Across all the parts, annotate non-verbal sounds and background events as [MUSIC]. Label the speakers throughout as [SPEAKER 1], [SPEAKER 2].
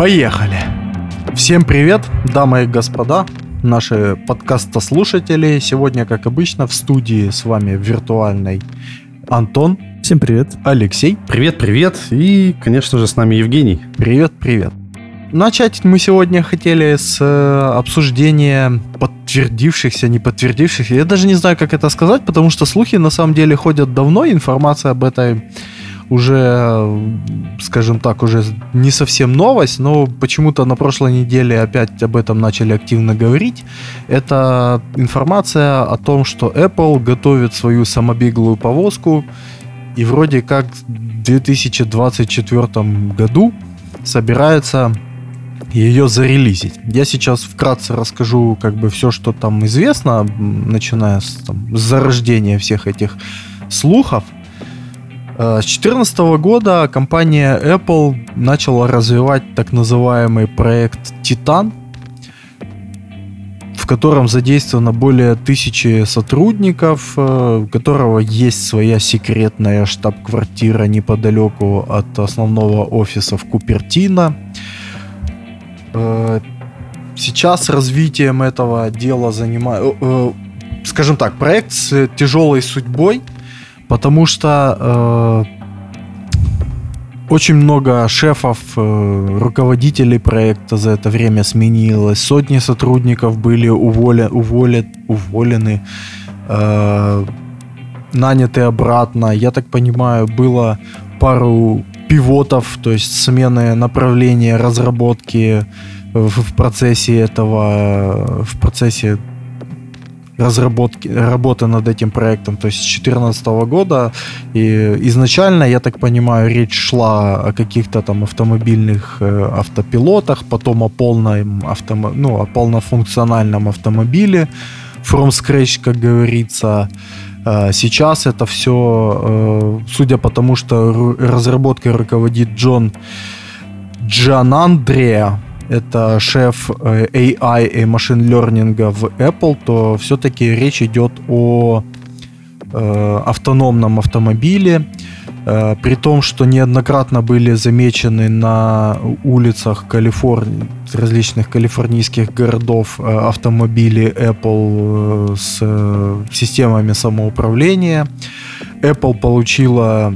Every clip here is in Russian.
[SPEAKER 1] Поехали! Всем привет, дамы и господа, наши подкастослушатели. Сегодня, как обычно, в студии с вами виртуальный Антон.
[SPEAKER 2] Всем привет.
[SPEAKER 1] Алексей.
[SPEAKER 3] Привет, привет. И, конечно же, с нами Евгений.
[SPEAKER 1] Привет, привет. Начать мы сегодня хотели с э, обсуждения подтвердившихся, не подтвердившихся. Я даже не знаю, как это сказать, потому что слухи на самом деле ходят давно, информация об этой уже, скажем так, уже не совсем новость, но почему-то на прошлой неделе опять об этом начали активно говорить. Это информация о том, что Apple готовит свою самобеглую повозку и вроде как в 2024 году собирается ее зарелизить. Я сейчас вкратце расскажу как бы все, что там известно, начиная с, там, зарождения всех этих слухов – Э, с 2014 года компания Apple начала развивать так называемый проект Titan, в котором задействовано более тысячи сотрудников, э, у которого есть своя секретная штаб-квартира неподалеку от основного офиса в Купертино. Э, сейчас развитием этого дела занимает, скажем так, проект с тяжелой судьбой – Потому что э, очень много шефов, э, руководителей проекта за это время сменилось. Сотни сотрудников были уволен, уволен, уволены, э, наняты обратно. Я так понимаю, было пару пивотов, то есть смены направления разработки в, в процессе этого, в процессе разработки, работы над этим проектом, то есть с 2014 года. И изначально, я так понимаю, речь шла о каких-то там автомобильных э, автопилотах, потом о полном, автомо, ну, о полнофункциональном автомобиле from scratch, как говорится. Э, сейчас это все, э, судя по тому, что разработкой руководит Джон Джан Андреа, это шеф э, AI и машин лернинга в Apple, то все-таки речь идет о э, автономном автомобиле, э, при том, что неоднократно были замечены на улицах Калифорнии, различных калифорнийских городов автомобили Apple с системами самоуправления. Apple получила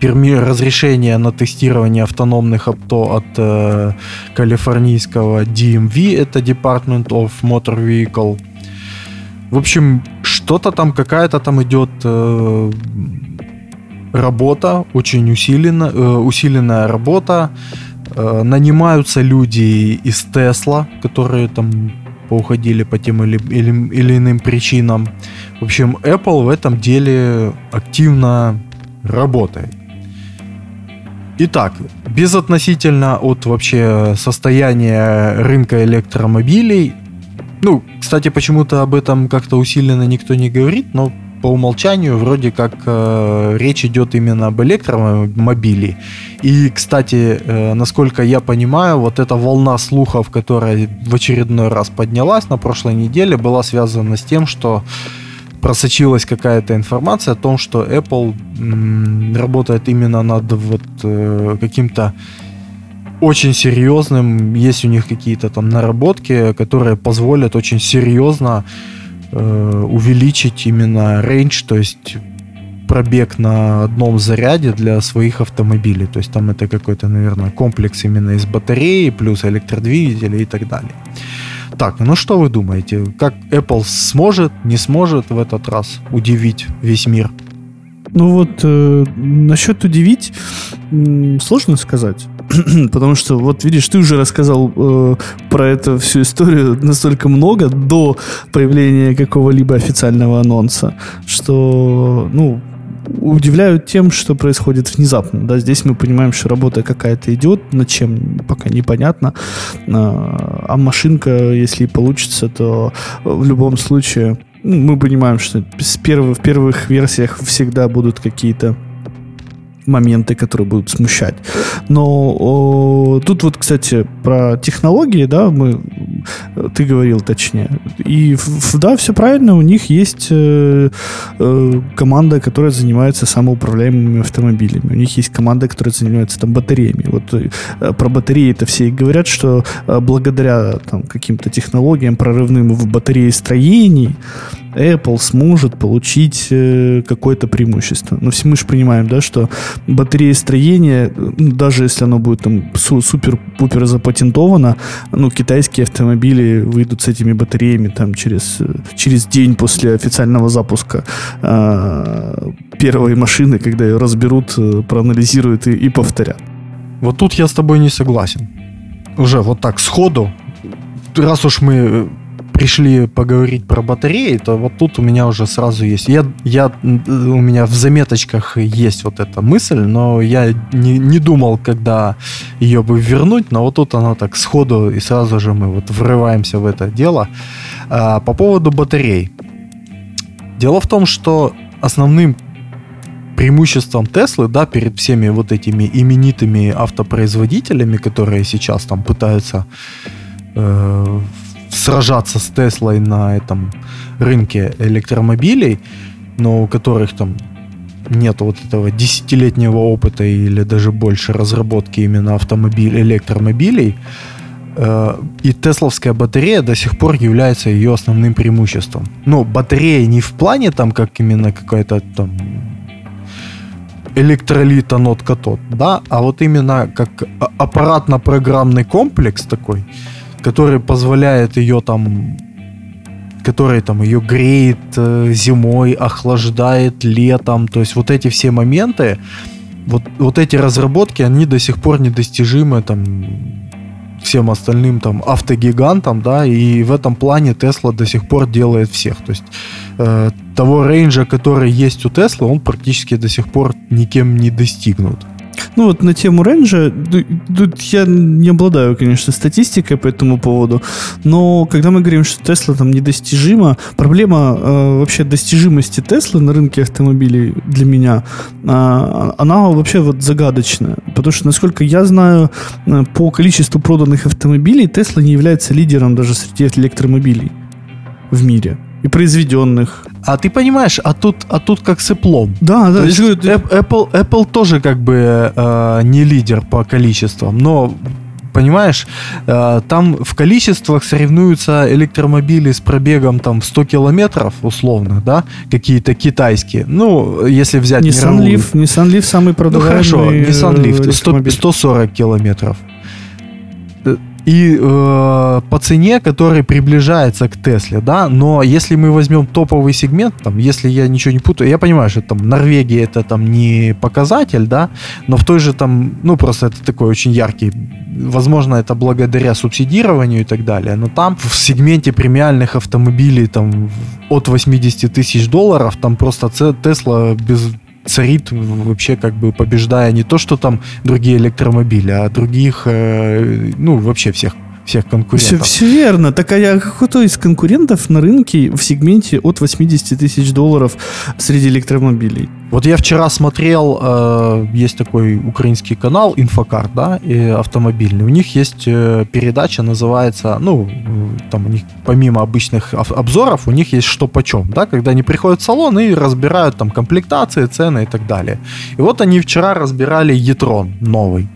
[SPEAKER 1] разрешение на тестирование автономных авто от э, калифорнийского DMV, это Department of Motor Vehicle. В общем, что-то там, какая-то там идет э, работа, очень усиленно, э, усиленная работа. Э, нанимаются люди из Тесла, которые там поуходили по тем или, или, или иным причинам. В общем, Apple в этом деле активно работает. Итак, безотносительно от вообще состояния рынка электромобилей, ну, кстати, почему-то об этом как-то усиленно никто не говорит, но по умолчанию вроде как э, речь идет именно об электромобиле. И, кстати, э, насколько я понимаю, вот эта волна слухов, которая в очередной раз поднялась на прошлой неделе, была связана с тем, что просочилась какая-то информация о том, что Apple работает именно над вот э, каким-то очень серьезным, есть у них какие-то там наработки, которые позволят очень серьезно э, увеличить именно range, то есть пробег на одном заряде для своих автомобилей. То есть там это какой-то, наверное, комплекс именно из батареи, плюс электродвигатели и так далее. Так, ну что вы думаете, как Apple сможет, не сможет в этот раз удивить весь мир?
[SPEAKER 2] Ну вот э, насчет удивить э, сложно сказать. [CLEARS THROAT] Потому что, вот видишь, ты уже рассказал э, про эту всю историю настолько много до появления какого-либо официального анонса, что, ну, удивляют тем, что происходит внезапно. Да, здесь мы понимаем, что работа какая-то идет, над чем пока непонятно. А, а машинка, если получится, то в любом случае ну, мы понимаем, что с перв, в первых версиях всегда будут какие-то моменты, которые будут смущать. Но о, тут вот, кстати, про технологии, да, мы, ты говорил точнее. И да, все правильно, у них есть э, э, команда, которая занимается самоуправляемыми автомобилями. У них есть команда, которая занимается там батареями. Вот э, про батареи это все и говорят, что э, благодаря там каким-то технологиям прорывным в батареестроении Apple сможет получить э, какое-то преимущество. Но все мы же понимаем, да, что батареестроение, ну, даже если оно будет там супер-пупер запатентовано, ну, китайские автомобили выйдут с этими батареями там через, через день после официального запуска э, первой машины, когда ее разберут, э, проанализируют и, и повторят.
[SPEAKER 1] Вот тут я с тобой не согласен. Уже вот так сходу, раз уж мы пришли поговорить про батареи, то вот тут у меня уже сразу есть. Я, я, у меня в заметочках есть вот эта мысль, но я не, не думал, когда ее бы вернуть, но вот тут она так сходу, и сразу же мы вот врываемся в это дело. А, по поводу батарей. Дело в том, что основным преимуществом Теслы, да, перед всеми вот этими именитыми автопроизводителями, которые сейчас там пытаются э, сражаться с Теслой на этом рынке электромобилей, но у которых там нет вот этого десятилетнего опыта или даже больше разработки именно автомобилей, электромобилей, э, и тесловская батарея до сих пор является ее основным преимуществом. Ну, батарея не в плане там, как именно какая-то там электролит, анод, катод, да, а вот именно как аппаратно-программный комплекс такой, который позволяет ее там который там ее греет э, зимой, охлаждает летом. То есть вот эти все моменты, вот, вот эти разработки, они до сих пор недостижимы там всем остальным там автогигантам, да, и в этом плане Тесла до сих пор делает всех. То есть э, того рейнджа, который есть у Теслы, он практически до сих пор никем не достигнут.
[SPEAKER 2] Ну вот на тему рейнджа, тут я не обладаю, конечно, статистикой по этому поводу, но когда мы говорим, что Тесла там недостижима, проблема э, вообще достижимости Теслы на рынке автомобилей для меня, э, она вообще вот загадочная, потому что, насколько я знаю, э, по количеству проданных автомобилей Тесла не является лидером даже среди электромобилей в мире и произведенных.
[SPEAKER 1] А ты понимаешь, а тут, а тут как с Apple.
[SPEAKER 2] Да, да. То есть
[SPEAKER 1] Apple, Apple тоже как бы э, не лидер по количествам, но понимаешь, э, там в количествах соревнуются электромобили с пробегом там 100 километров, условно, да, какие-то китайские. Ну, если взять
[SPEAKER 2] Nissan Leaf, Nissan Leaf самый продаваемый
[SPEAKER 1] Ну хорошо, Nissan Leaf 100, 140 километров и э, по цене, который приближается к Тесле, да, но если мы возьмем топовый сегмент, там, если я ничего не путаю, я понимаю, что там Норвегия это там не показатель, да, но в той же там, ну просто это такой очень яркий, возможно, это благодаря субсидированию и так далее, но там в сегменте премиальных автомобилей там от 80 тысяч долларов, там просто Тесла без царит вообще как бы побеждая не то, что там другие электромобили, а других, э, ну, вообще всех всех конкурентов.
[SPEAKER 2] Все, все верно. Так а я кто из конкурентов на рынке в сегменте от 80 тысяч долларов среди электромобилей?
[SPEAKER 1] Вот я вчера смотрел, э, есть такой украинский канал Инфокар, да, и автомобильный. У них есть э, передача, называется, ну, там у них помимо обычных обзоров, у них есть что почем, да, когда они приходят в салон и разбирают там комплектации, цены и так далее. И вот они вчера разбирали Етрон новый.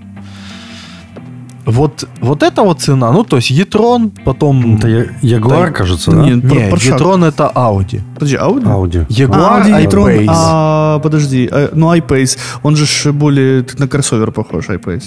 [SPEAKER 1] Вот, вот эта вот цена, ну, то есть Етрон, потом...
[SPEAKER 3] Это Jaguar, да, кажется, да?
[SPEAKER 1] Нет, Нет e-tron это Audi.
[SPEAKER 2] Подожди, Audi?
[SPEAKER 3] Audi.
[SPEAKER 1] Jaguar,
[SPEAKER 2] а, Audi, А, подожди, а, ну, I-Pace, он же более на кроссовер похож, I-Pace.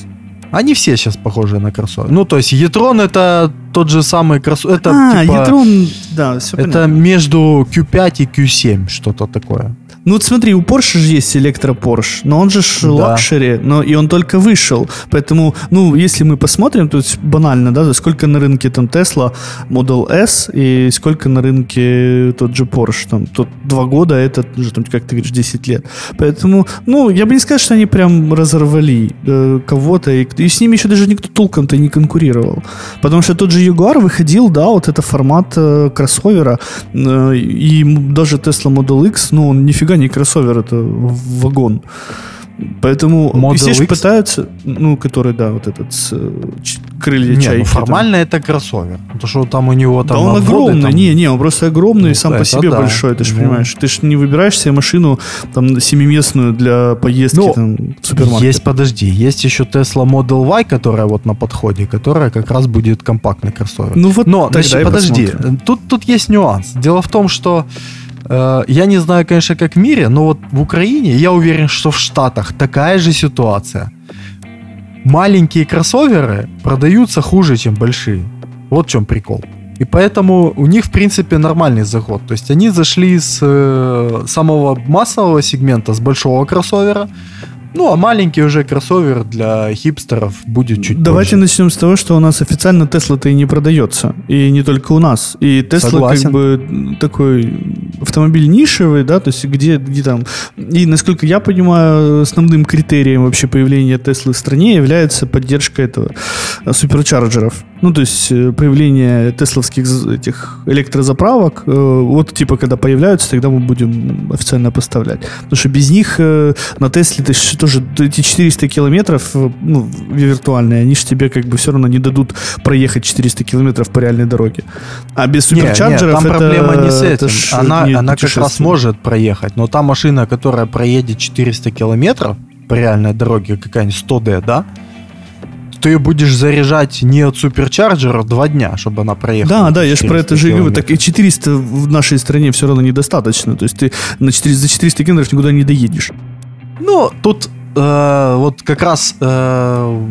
[SPEAKER 1] Они все сейчас похожи на кроссовер. Ну, то есть e-tron это тот же самый кроссовер. Это,
[SPEAKER 2] а, типа, e-tron, да,
[SPEAKER 1] все Это понятно. между Q5 и Q7, что-то такое.
[SPEAKER 2] Ну вот смотри, у Porsche же есть электро Porsche, но он же да. luxury, но и он только вышел. Поэтому, ну, если мы посмотрим, то есть банально, да, сколько на рынке там Tesla Model S и сколько на рынке тот же Porsche, там, тот два года, это уже, там, как ты говоришь, 10 лет. Поэтому, ну, я бы не сказал, что они прям разорвали э, кого-то, и, и с ними еще даже никто толком-то не конкурировал. Потому что тот же Jaguar выходил, да, вот это формат э, кроссовера, э, и даже Tesla Model X, ну, он нифига не кроссовер, это вагон. Поэтому
[SPEAKER 1] Model
[SPEAKER 2] все же пытаются, ну, который, да, вот этот с ч- крылья
[SPEAKER 1] Не,
[SPEAKER 2] чайки.
[SPEAKER 1] ну
[SPEAKER 2] там.
[SPEAKER 1] формально это кроссовер. Потому что там у него
[SPEAKER 2] Да
[SPEAKER 1] там
[SPEAKER 2] он
[SPEAKER 1] обводы
[SPEAKER 2] огромный,
[SPEAKER 1] там-
[SPEAKER 2] не, не, он просто огромный
[SPEAKER 1] Ну,
[SPEAKER 2] сам по себе
[SPEAKER 1] да.
[SPEAKER 2] большой, ты же
[SPEAKER 1] Ну.
[SPEAKER 2] понимаешь. Ты же не выбираешь себе машину там семиместную для поездки
[SPEAKER 1] Ну,
[SPEAKER 2] там, в супермаркет.
[SPEAKER 1] Есть, подожди, есть еще Tesla Model Y, которая вот на подходе, которая как раз будет компактный кроссовер.
[SPEAKER 2] Ну вот
[SPEAKER 1] Но, значит, подожди,
[SPEAKER 2] посмотрим.
[SPEAKER 1] тут, тут есть нюанс. Дело в том, что я не знаю, конечно, как в мире, но вот в Украине, я уверен, что в Штатах такая же ситуация. Маленькие кроссоверы продаются хуже, чем большие. Вот в чем прикол. И поэтому у них, в принципе, нормальный заход. То есть они зашли с э, самого массового сегмента, с большого кроссовера. Ну, а маленький уже кроссовер для хипстеров будет чуть
[SPEAKER 2] Давайте
[SPEAKER 1] позже.
[SPEAKER 2] начнем с того, что у нас официально Тесла-то и не продается. И не только у нас. И Тесла
[SPEAKER 1] Согласен.
[SPEAKER 2] как бы такой автомобиль нишевый, да, то есть где, где там... И, насколько я понимаю, основным критерием вообще появления Теслы в стране является поддержка этого э, суперчарджеров. Ну, то есть э, появление тесловских этих электрозаправок, э, вот типа когда появляются, тогда мы будем официально поставлять. Потому что без них на Тесле ты ж тоже эти 400 километров, э, ну, виртуальные, они же тебе как бы все равно не дадут проехать 400 километров по реальной дороге. А без
[SPEAKER 1] Не, не,
[SPEAKER 2] суперчарджеров
[SPEAKER 1] там
[SPEAKER 2] это-
[SPEAKER 1] проблема не с
[SPEAKER 2] это
[SPEAKER 1] этим.
[SPEAKER 2] ж
[SPEAKER 1] Она,
[SPEAKER 2] не
[SPEAKER 1] она как раз может проехать, но та машина, которая проедет 400 километров по реальной дороге, какая-нибудь 100D, да, ты ее будешь заряжать не от суперчарджера два дня, чтобы она проехала.
[SPEAKER 2] Да, да, я же про
[SPEAKER 1] 400
[SPEAKER 2] это же говорю. Так и 400 в нашей стране все равно недостаточно. То есть ты на 400, за 400 километров никуда не доедешь.
[SPEAKER 1] Ну, тут э, вот как раз э,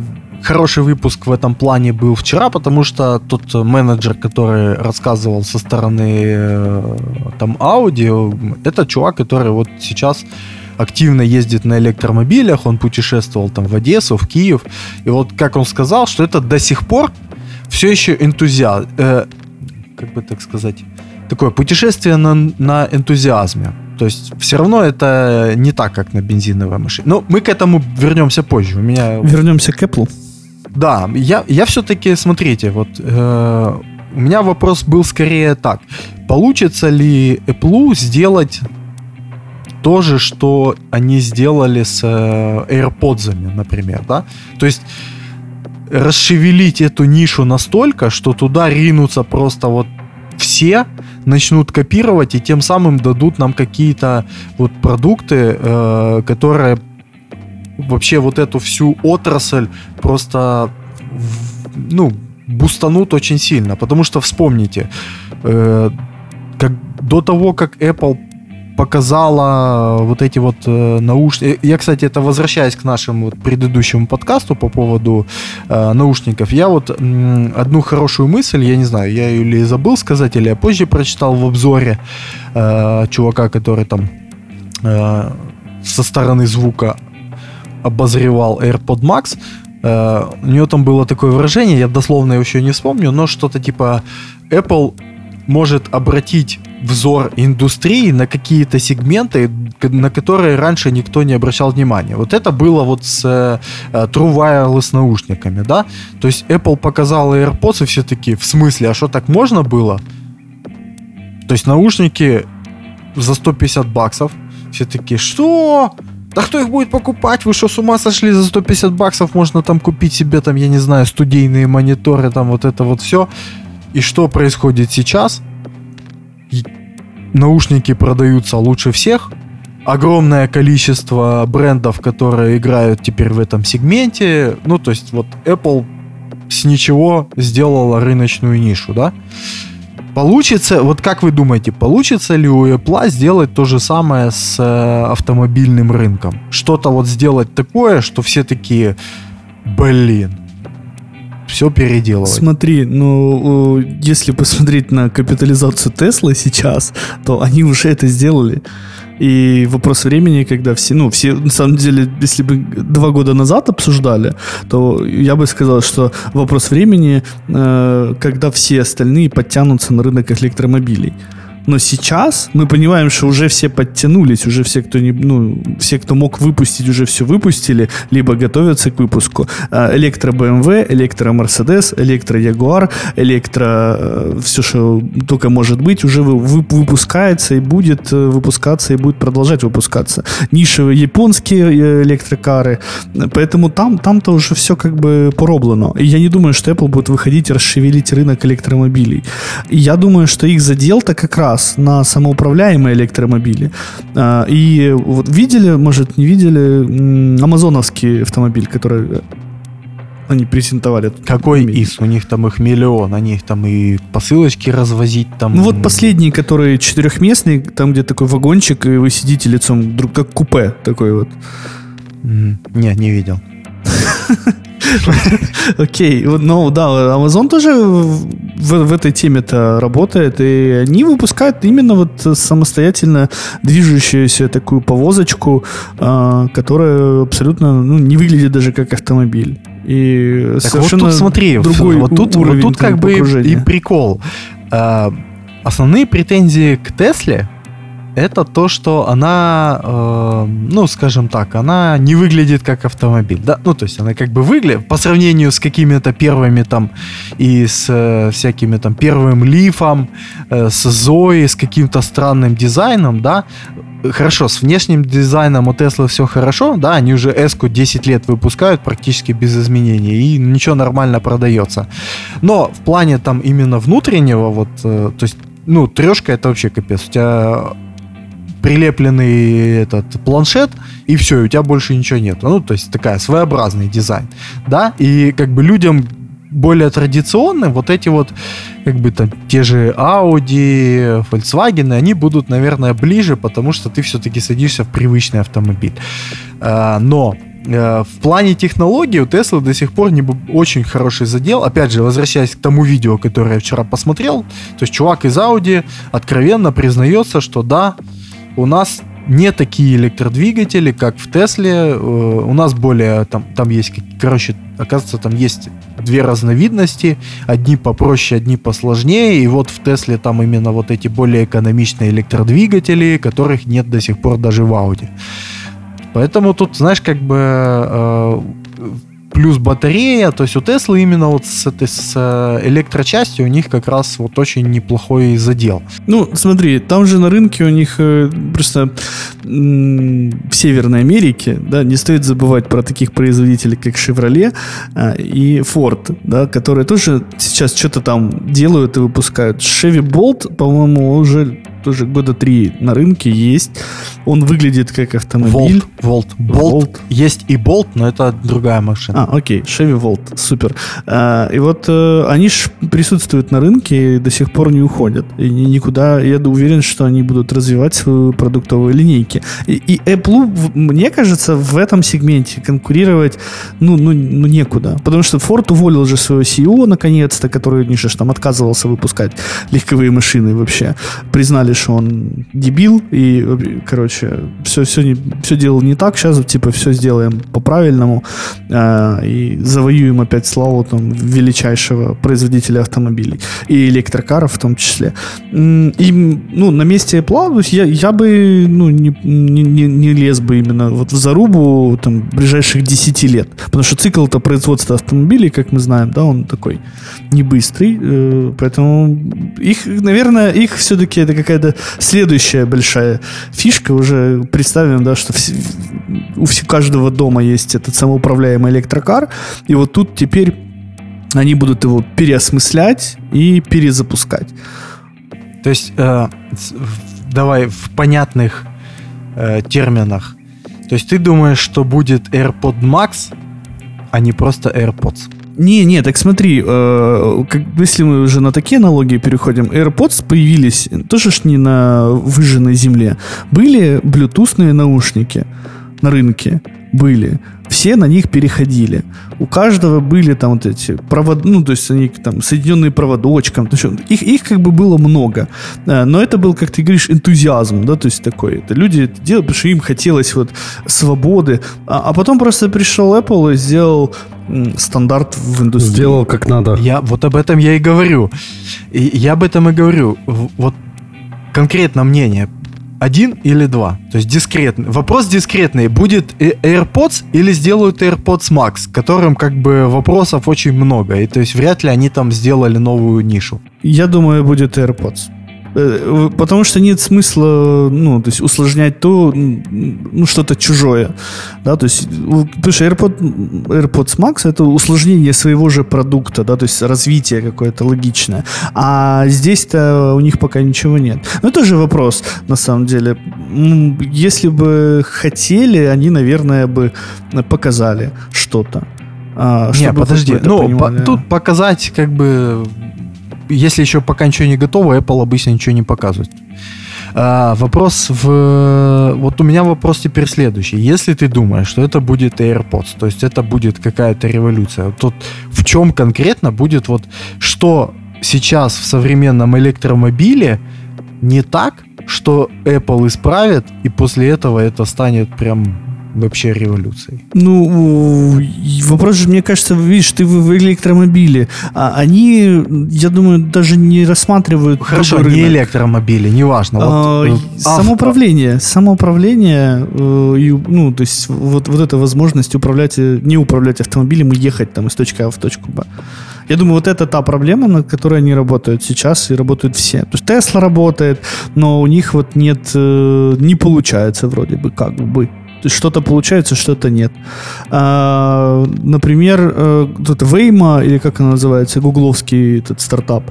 [SPEAKER 1] хороший выпуск в этом плане был вчера, потому что тот менеджер, который рассказывал со стороны э, там аудио, это чувак, который вот сейчас активно ездит на электромобилях, он путешествовал там в Одессу, в Киев, и вот как он сказал, что это до сих пор все еще энтузиазм, э, как бы так сказать, такое путешествие на, на энтузиазме. То есть все равно это не так, как на бензиновой машине. Но мы к этому вернемся позже. У меня
[SPEAKER 2] Вернемся к Apple.
[SPEAKER 1] да, я, я все-таки, смотрите, вот э, у меня вопрос был скорее так. Получится ли Apple сделать то же, что они сделали с э, AirPods, например, да? То есть расшевелить эту нишу настолько, что туда ринутся просто вот все, начнут копировать и тем самым дадут нам какие-то вот продукты, э, которые вообще вот эту всю отрасль просто ну бустанут очень сильно, потому что вспомните, э, как до того, как Apple показала вот эти вот э, наушники. Я, кстати, это возвращаясь к нашему вот предыдущему подкасту по поводу э, наушников. Я вот м, одну хорошую мысль, я не знаю, я ее или забыл сказать, или я позже прочитал в обзоре э, чувака, который там э, со стороны звука обозревал AirPod Max. Э, у него там было такое выражение, я дословно его еще не вспомню, но что-то типа Apple может обратить взор индустрии на какие-то сегменты, на которые раньше никто не обращал внимания. Вот это было вот с э, э, True Wireless наушниками, да? То есть Apple показал AirPods и все таки в смысле, а что так можно было? То есть наушники за 150 баксов, все таки что? Да кто их будет покупать? Вы что, с ума сошли? За 150 баксов можно там купить себе, там, я не знаю, студийные мониторы, там вот это вот все. И что происходит сейчас? Наушники продаются лучше всех. Огромное количество брендов, которые играют теперь в этом сегменте. Ну, то есть вот Apple с ничего сделала рыночную нишу, да? Получится, вот как вы думаете, получится ли у Apple сделать то же самое с э, автомобильным рынком? Что-то вот сделать такое, что все такие, блин, все переделывать.
[SPEAKER 2] Смотри, ну, если посмотреть на капитализацию Теслы сейчас, то они уже это сделали. И вопрос времени, когда все, ну, все, на самом деле, если бы два года назад обсуждали, то я бы сказал, что вопрос времени, э, когда все остальные подтянутся на рынок электромобилей. Но сейчас мы понимаем, что уже все подтянулись, уже все, кто не, ну, все, кто мог выпустить, уже все выпустили, либо готовятся к выпуску. А, электро BMW, электро Mercedes, электро Jaguar, электро э, все, что только может быть, уже выпускается и будет э, выпускаться и будет продолжать выпускаться. Нишевые японские э, электрокары, поэтому там, там-то уже все как бы пороблено. И я не думаю, что Apple будет выходить и расшевелить рынок электромобилей. И я думаю, что их задел-то как раз на самоуправляемые электромобили. А, и вот видели, может, не видели, амазоновский автомобиль, который они презентовали.
[SPEAKER 1] Какой имени. из? У них там их миллион. Они их там и посылочки развозить там.
[SPEAKER 2] Ну вот последний, который четырехместный, там где такой вагончик, и вы сидите лицом друг как купе такой вот.
[SPEAKER 1] Не, не видел. [LAUGHS]
[SPEAKER 2] Окей, ну да, Amazon тоже в, в этой теме-то работает, и они выпускают именно вот самостоятельно движущуюся такую повозочку, а, которая абсолютно ну, не выглядит даже как автомобиль. И
[SPEAKER 1] так совершенно вот тут смотри, другой вот тут, уровень вот тут как бы и прикол. А, основные претензии к Тесле это то, что она, э, ну, скажем так, она не выглядит как автомобиль, да, ну, то есть она как бы выглядит по сравнению с какими-то первыми там и с э, всякими там первым лифом, э, с Зоей, с каким-то странным дизайном, да, хорошо, с внешним дизайном у Tesla все хорошо, да, они уже s 10 лет выпускают практически без изменений, и ничего нормально продается. Но в плане там именно внутреннего, вот, э, то есть ну, трешка это вообще капец. У тебя прилепленный этот планшет, и все, у тебя больше ничего нет. Ну, то есть такая своеобразный дизайн, да, и как бы людям более традиционным, вот эти вот, как бы там, те же Audi, Volkswagen, они будут, наверное, ближе, потому что ты все-таки садишься в привычный автомобиль. А, но э, в плане технологий у Tesla до сих пор не очень хороший задел. Опять же, возвращаясь к тому видео, которое я вчера посмотрел, то есть чувак из Audi откровенно признается, что да, у нас не такие электродвигатели, как в Тесле. Э, у нас более, там, там есть, короче, оказывается, там есть две разновидности. Одни попроще, одни посложнее. И вот в Тесле там именно вот эти более экономичные электродвигатели, которых нет до сих пор даже в Audi. Поэтому тут, знаешь, как бы э, плюс батарея. То есть у Теслы именно вот с этой с э, электрочастью у них как раз вот очень неплохой задел.
[SPEAKER 2] Ну, смотри, там же на рынке у них э, просто в Северной Америке, да, не стоит забывать про таких производителей, как Chevrolet э, и Ford, да, которые тоже сейчас что-то там делают и выпускают. Chevy Bolt, по-моему, уже тоже года три на рынке есть. Он выглядит как автомобиль.
[SPEAKER 1] Volt. Volt. Bolt. Volt. Есть и Bolt, но это другая машина.
[SPEAKER 2] А, окей. Chevy Volt. Супер. А, и вот а, они ж присутствуют на рынке и до сих пор не уходят. И никуда, я уверен, что они будут развивать свою продуктовую линейки. И, и Apple, мне кажется, в этом сегменте конкурировать, ну, ну, ну, некуда. Потому что Ford уволил же своего CEO, наконец-то, который, не там отказывался выпускать легковые машины вообще. Признали, что он дебил, и, короче, все, все, не, все делал не так, сейчас, типа, все сделаем по-правильному, э, и завоюем опять славу там величайшего производителя автомобилей, и электрокаров в том числе. И, ну, на месте Apple, я, я бы, ну, не, не, не лез бы именно вот в зарубу, там, ближайших 10 лет, потому что цикл-то производства автомобилей, как мы знаем, да, он такой не быстрый, э, поэтому их, наверное, их все-таки это какая-то следующая большая фишка. Уже представим, да, что у каждого дома есть этот самоуправляемый электрокар. И вот тут теперь они будут его переосмыслять и перезапускать.
[SPEAKER 1] То есть, э, давай в понятных э, терминах. То есть ты думаешь, что будет AirPod Max, а не просто AirPods?
[SPEAKER 2] Не, не, так смотри, э, как, если мы уже на такие аналогии переходим, AirPods появились тоже ж не на выжженной земле. Были блютусные наушники на рынке, были. Все на них переходили. У каждого были там вот эти провод, ну, то есть они там соединенные проводочком. То есть их, их как бы было много. Э, но это был, как ты говоришь, энтузиазм, да, то есть такой. Это люди это делали, потому что им хотелось вот свободы. А, а потом просто пришел Apple и сделал стандарт в индустрии.
[SPEAKER 3] Сделал как надо.
[SPEAKER 1] Я вот об этом я и говорю. И я об этом и говорю. Вот конкретно мнение. Один или два? То есть дискретный. Вопрос дискретный. Будет э- AirPods или сделают AirPods Max, которым как бы вопросов очень много. И то есть вряд ли они там сделали новую нишу.
[SPEAKER 2] Я думаю, будет AirPods. Э, Потому что нет смысла, ну, то есть усложнять то, ну, что-то чужое, да, то есть, потому что AirPod, AirPods Max это усложнение своего же продукта, да, то есть развитие какое-то логичное, а здесь-то у них пока ничего нет. Но это же вопрос, на самом деле. Если бы хотели, они, наверное, бы показали что-то. а,
[SPEAKER 1] Не, подожди. Ну, по- тут показать как бы... Если еще пока ничего не готово, Apple обычно ничего не показывает. А, вопрос в... Вот у меня вопрос теперь следующий. Если ты думаешь, что это будет AirPods, то есть это будет какая-то революция, то в чем конкретно будет вот... Что сейчас в современном электромобиле не так, что Apple исправит, и после этого это станет прям вообще революцией?
[SPEAKER 2] Ну, вопрос же, мне кажется, видишь, ты в, электромобиле. А они, я думаю, даже не рассматривают
[SPEAKER 1] Хорошо, не
[SPEAKER 2] рынок.
[SPEAKER 1] электромобили, неважно.
[SPEAKER 2] А,
[SPEAKER 1] Вот, э,
[SPEAKER 2] самоуправление, самоуправление, э, и, ну, то есть вот, вот эта возможность управлять, э, не управлять автомобилем и ехать там из точки А в точку Б. Я думаю, вот это та проблема, над которой они работают сейчас, и работают все. То есть Тесла работает, но у них вот нет, э, не получается вроде бы, как бы. Что-то получается, что-то нет. А, например, э, тут Waymo, или как она называется, гугловский этот стартап,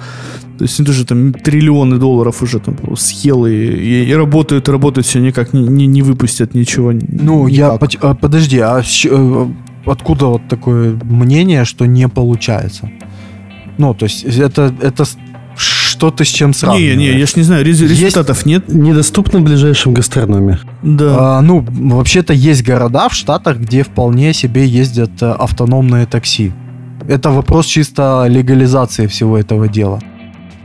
[SPEAKER 2] то есть они тоже там триллионы долларов уже там съел и, и, и работают, и работают, все никак не, не, не выпустят ничего.
[SPEAKER 1] Ну, я
[SPEAKER 2] никак.
[SPEAKER 1] поч- а, подожди, а э, откуда вот такое мнение, что не получается? Ну, то есть это, это что-то с чем
[SPEAKER 2] Не,
[SPEAKER 1] сравниваешь?
[SPEAKER 2] не, я ж не знаю, рез-
[SPEAKER 1] Есть-
[SPEAKER 2] результатов нет.
[SPEAKER 3] Недоступно в ближайшем гастрономе.
[SPEAKER 2] Да.
[SPEAKER 1] А, ну, вообще-то есть города в Штатах, где вполне себе ездят э, автономные такси. Это вопрос чисто легализации всего этого дела.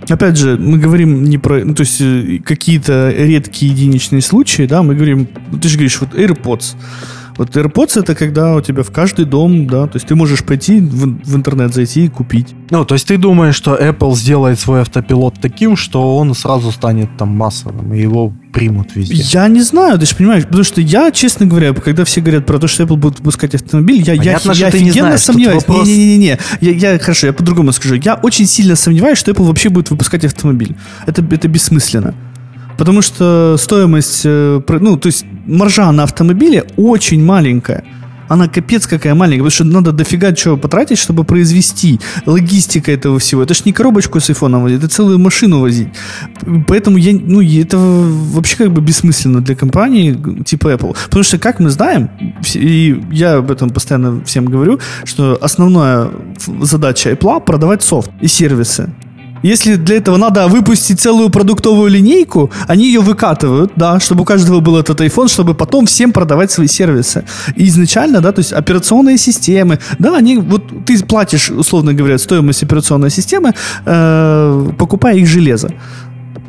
[SPEAKER 2] Опять же, мы говорим не про, ну, то есть э, какие-то редкие единичные случаи, да, мы говорим, ну, ты же говоришь, вот AirPods. Вот AirPods это когда у тебя в каждый дом, да, то есть ты можешь пойти в, в интернет зайти и купить.
[SPEAKER 1] Ну, то есть ты думаешь, что Apple сделает свой автопилот таким, что он сразу станет там массовым, и его примут везде?
[SPEAKER 2] Я не знаю, ты же понимаешь, потому что я, честно говоря, когда все говорят про то, что Apple будет выпускать автомобиль, я, я,
[SPEAKER 1] Понятно,
[SPEAKER 2] я
[SPEAKER 1] что ты не
[SPEAKER 2] офигенно
[SPEAKER 1] знаешь,
[SPEAKER 2] сомневаюсь.
[SPEAKER 1] вопрос-
[SPEAKER 2] Не-не-не, я, я, хорошо, я по-другому скажу. Я очень сильно сомневаюсь, что Apple вообще будет выпускать автомобиль. Это, это бессмысленно. Потому что стоимость, э, ну, то есть маржа на автомобиле очень маленькая. Она капец какая маленькая, потому что надо дофига чего потратить, чтобы произвести. Логистика этого всего. Это ж не коробочку с айфоном возить, это целую машину возить. Поэтому я, ну, это вообще как бы бессмысленно для компании типа Apple. Потому что, как мы знаем, и я об этом постоянно всем говорю, что основная задача Apple продавать софт и сервисы. Если для этого надо выпустить целую продуктовую линейку, они ее выкатывают, да, чтобы у каждого был этот iPhone, чтобы потом всем продавать свои сервисы. И изначально, да, то есть операционные системы, да, они, вот ты платишь, условно говоря, стоимость операционной системы, э, покупая их железо.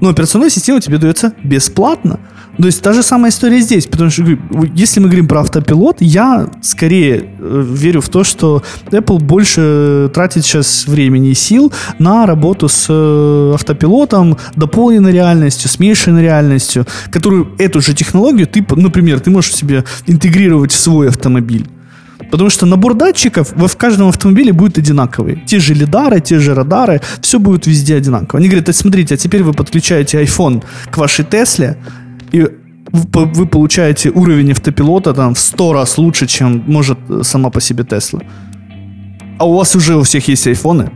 [SPEAKER 2] Но операционная система тебе дается бесплатно. То есть та же самая история здесь, потому что если мы говорим про автопилот, я скорее э, верю в то, что Apple больше тратит сейчас времени и сил на работу с э, автопилотом, дополненной реальностью, смешанной реальностью, которую эту же технологию ты, например, ты можешь себе интегрировать в свой автомобиль. Потому что набор датчиков в каждом автомобиле будет одинаковый. Те же лидары, те же радары, все будет везде одинаково. Они говорят, а смотрите, а теперь вы подключаете iPhone к вашей Тесле, и вы по- вы получаете уровень автопилота там в 100 раз лучше, чем может э, сама по себе Тесла. А у вас уже у всех есть айфоны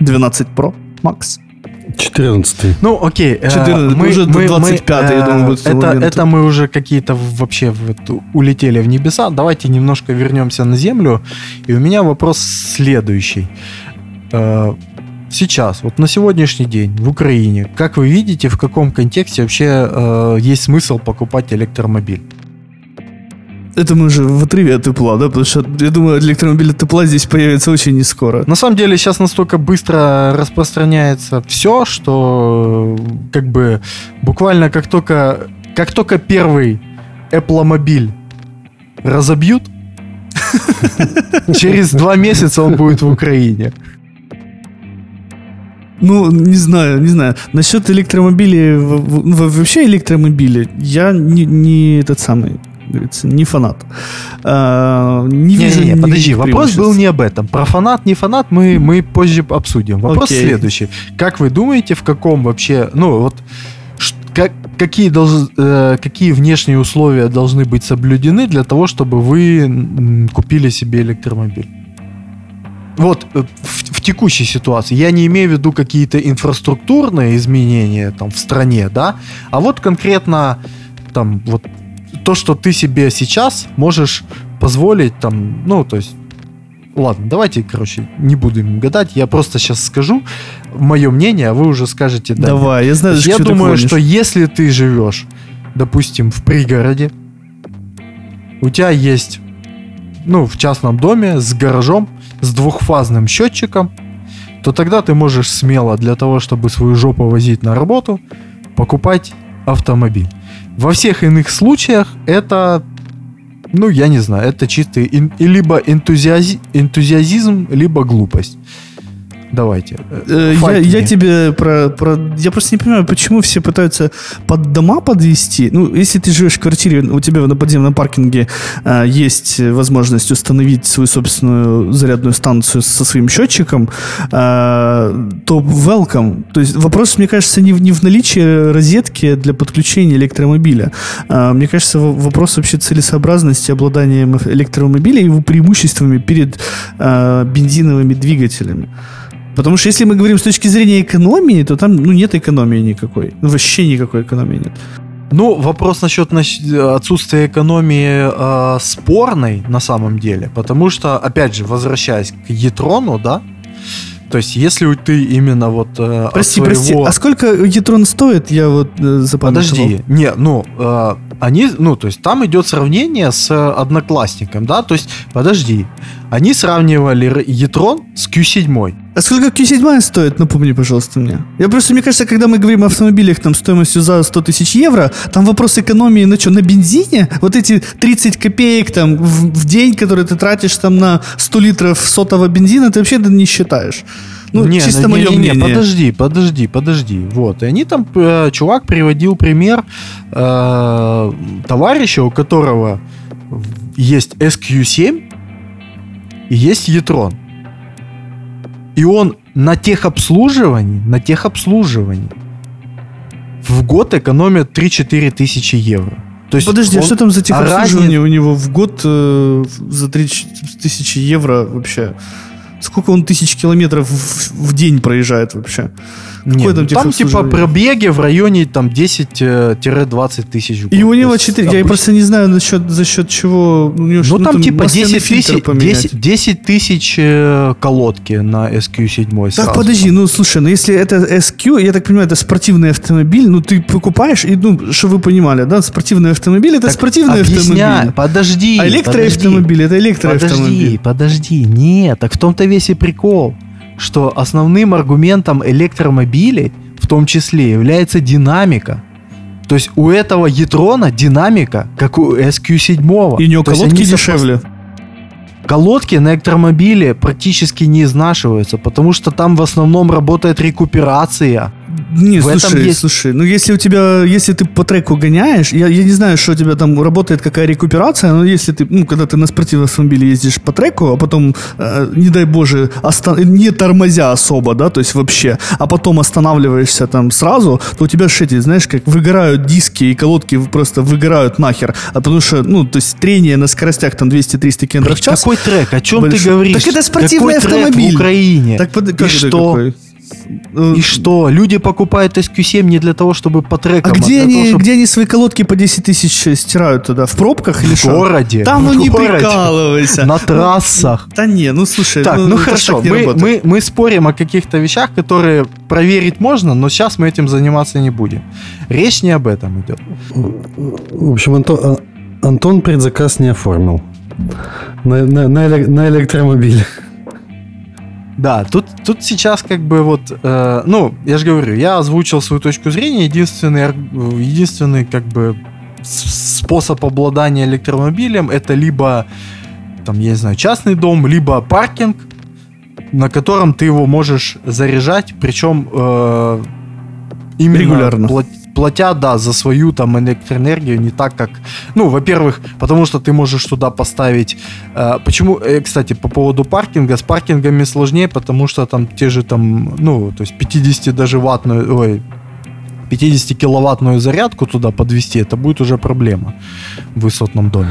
[SPEAKER 2] 12 Pro Max.
[SPEAKER 3] 14
[SPEAKER 1] Ну, окей. э,
[SPEAKER 2] 14, уже 25-й, я думаю, будет
[SPEAKER 1] это, это мы уже какие-то вообще вот улетели в небеса. Давайте немножко вернемся на Землю. И у меня вопрос следующий. Сейчас, вот на сегодняшний день в Украине, как вы видите, в каком контексте вообще э, есть смысл покупать электромобиль?
[SPEAKER 2] Это мы уже в отрыве от тепла, да? Потому что, я думаю, электромобиль от тепла здесь появится очень не скоро.
[SPEAKER 1] На самом деле сейчас настолько быстро распространяется все, что э, как бы буквально как только, как только первый Apple мобиль разобьют, [LAUGHS] через два месяца он будет в Украине.
[SPEAKER 2] Ну, не знаю, не знаю. Насчет электромобилей, вообще электромобили, я не, не этот самый, говорится, не фанат. А, не вижу
[SPEAKER 1] Не-не-не, подожди,
[SPEAKER 2] никаких
[SPEAKER 1] вопрос был не об этом. Про фанат, не фанат мы, мы позже обсудим. Вопрос
[SPEAKER 2] Окей.
[SPEAKER 1] следующий. Как вы думаете, в каком вообще, ну вот, как, какие, долж- э, какие внешние условия должны быть соблюдены для того, чтобы вы купили себе электромобиль? Вот э, в текущей ситуации я не имею в виду какие-то инфраструктурные изменения там в стране, да, а вот конкретно там вот то, что ты себе сейчас можешь позволить там, ну, то есть, ладно, давайте, короче, не будем гадать, я просто сейчас скажу мое мнение, а вы уже скажете да.
[SPEAKER 2] Давай, я знаю, что
[SPEAKER 1] я думаю, что если ты живешь, допустим, в пригороде, у тебя есть, ну, в частном доме с гаражом, с двухфазным счетчиком, то тогда ты можешь смело для того, чтобы свою жопу возить на работу, покупать автомобиль. Во всех иных случаях это, ну, я не знаю, это чистый ин- либо энтузиази- энтузиазизм, либо глупость. Давайте.
[SPEAKER 2] Э, Я, я тебе про, про... Я просто не понимаю, почему все пытаются под дома подвести. Ну, если ты живешь в квартире, у тебя на подземном паркинге э, есть возможность установить свою собственную зарядную станцию со своим счетчиком, э, то welcome. То есть вопрос, мне кажется, не в, не в наличии розетки для подключения электромобиля. А, мне кажется, вопрос вообще целесообразности обладания электромобиля и его преимуществами перед э, бензиновыми двигателями. Потому что если мы говорим с точки зрения экономии, то там ну, нет экономии никакой. Ну, вообще никакой экономии нет.
[SPEAKER 1] Ну, вопрос насчет отсутствия экономии э, спорный на самом деле, потому что, опять же, возвращаясь к Етрону, да, то есть если у- ты именно вот э,
[SPEAKER 2] Прости,
[SPEAKER 1] своего...
[SPEAKER 2] прости, а сколько Етрон стоит? Я вот э.
[SPEAKER 1] Подожди, не, ну, э, они, ну, то есть там идет сравнение с э, одноклассником, да, то есть, подожди, они сравнивали Етрон с Q7.
[SPEAKER 2] А сколько Q7 стоит? Напомни, пожалуйста, мне. Я просто, мне кажется, когда мы говорим о автомобилях там стоимостью за 100 тысяч евро, там вопрос экономии на что? На бензине? Вот эти 30 копеек там в, в день, которые ты тратишь там на 100 литров сотого бензина, ты вообще это не считаешь. Ну,
[SPEAKER 1] Не,
[SPEAKER 2] чисто
[SPEAKER 1] не,
[SPEAKER 2] мое
[SPEAKER 1] не, не,
[SPEAKER 2] мнение.
[SPEAKER 1] подожди, подожди, подожди. Вот. И они там, э, чувак приводил пример э, товарища, у которого есть SQ7 и есть Етрон. И он на техобслуживании, на техобслуживании в год экономит 3-4 тысячи евро. То есть
[SPEAKER 2] Подожди, а
[SPEAKER 1] он-
[SPEAKER 2] что там за техобслуживание
[SPEAKER 1] разница-
[SPEAKER 2] у него в год э, за 30 тысячи евро вообще? Сколько он тысяч километров в, в день проезжает вообще?
[SPEAKER 1] Нет,
[SPEAKER 2] там
[SPEAKER 1] ну, там типа пробеги в районе там 10-20 тысяч в год.
[SPEAKER 2] И у него
[SPEAKER 1] То есть
[SPEAKER 2] 4, я
[SPEAKER 1] обычно-
[SPEAKER 2] просто не знаю насчет, за счет чего... У него
[SPEAKER 1] Ну,
[SPEAKER 2] что,
[SPEAKER 1] там, типа
[SPEAKER 2] масляный
[SPEAKER 1] 10
[SPEAKER 2] фильтр
[SPEAKER 1] тысяч,
[SPEAKER 2] поменять.
[SPEAKER 1] 10, 10 тысяч э, колодки на SQ7
[SPEAKER 2] Так, подожди, ну слушай, ну если это SQ, я так понимаю, это спортивный автомобиль, ну ты покупаешь, и, ну, чтобы вы понимали, да, спортивный автомобиль это
[SPEAKER 1] Так
[SPEAKER 2] спортивный
[SPEAKER 1] объясняй,
[SPEAKER 2] автомобиль.
[SPEAKER 1] подожди.
[SPEAKER 2] А электроавтомобиль это
[SPEAKER 1] Подожди,
[SPEAKER 2] электроавтомобиль.
[SPEAKER 1] подожди. Нет, так в том-то весь и прикол, что основным аргументом электромобилей в том числе является динамика. То есть у этого Етрона динамика, как у SQ7.
[SPEAKER 2] И у него
[SPEAKER 1] То
[SPEAKER 2] колодки
[SPEAKER 1] они сопо-
[SPEAKER 2] дешевле.
[SPEAKER 1] Колодки на электромобиле практически не изнашиваются, потому что там в основном работает рекуперация.
[SPEAKER 2] Не,
[SPEAKER 1] В этом
[SPEAKER 2] слушай,
[SPEAKER 1] есть-
[SPEAKER 2] слушай, ну если у тебя, если ты по треку гоняешь, я, я не знаю, что у тебя там работает, какая рекуперация, но если ты, ну, когда ты на спортивном автомобиле ездишь по треку, а потом, э, не дай боже, оста- не тормозя особо, да, то есть вообще, а потом останавливаешься там сразу, то у тебя же эти, знаешь, как выгорают диски и колодки просто выгорают нахер, а потому что, ну, то есть трение на скоростях там 200-300 км в час.
[SPEAKER 1] Какой трек? О чем
[SPEAKER 2] Большой.
[SPEAKER 1] ты говоришь?
[SPEAKER 2] Так это спортивный
[SPEAKER 1] Какой трек
[SPEAKER 2] автомобиль.
[SPEAKER 1] в Украине.
[SPEAKER 2] Так, под-
[SPEAKER 1] И что?
[SPEAKER 2] какой? Э,
[SPEAKER 1] И что? Люди покупают SQ7 не для того, чтобы по
[SPEAKER 2] А
[SPEAKER 1] трекам,
[SPEAKER 2] где
[SPEAKER 1] для
[SPEAKER 2] они,
[SPEAKER 1] того, чтобы
[SPEAKER 2] где они свои колодки по 10 тысяч стирают туда? В пробках или
[SPEAKER 1] в
[SPEAKER 2] что?
[SPEAKER 1] городе.
[SPEAKER 2] Там ну
[SPEAKER 1] в
[SPEAKER 2] не
[SPEAKER 1] городе,
[SPEAKER 2] прикалывайся.
[SPEAKER 1] На трассах.
[SPEAKER 2] Да не, ну слушай.
[SPEAKER 1] Так, ну
[SPEAKER 2] ж
[SPEAKER 1] хорошо, мы,
[SPEAKER 2] работает.
[SPEAKER 1] мы, мы спорим о каких-то вещах, которые проверить можно, но сейчас мы этим заниматься не будем. Речь не об этом идет.
[SPEAKER 3] В общем, Антон, а- Антон предзаказ не оформил. На, на, на, эле- на электромобиль.
[SPEAKER 1] Да, тут, тут сейчас как бы вот, э, ну, я же говорю, я озвучил свою точку зрения. Единственный, единственный как бы способ обладания электромобилем это либо, там, я не знаю, частный дом, либо паркинг, на котором ты его можешь заряжать, причем э, именно
[SPEAKER 2] Регулярно.
[SPEAKER 1] плат- платя, да, за свою там электроэнергию не так, как... Ну, во-первых, потому что ты можешь туда поставить... э, почему, э, кстати, по поводу паркинга, с паркингами сложнее, потому что там те же там, ну, то есть 50 даже ваттную, ой, 50 киловаттную зарядку туда подвести, это будет уже проблема в высотном доме.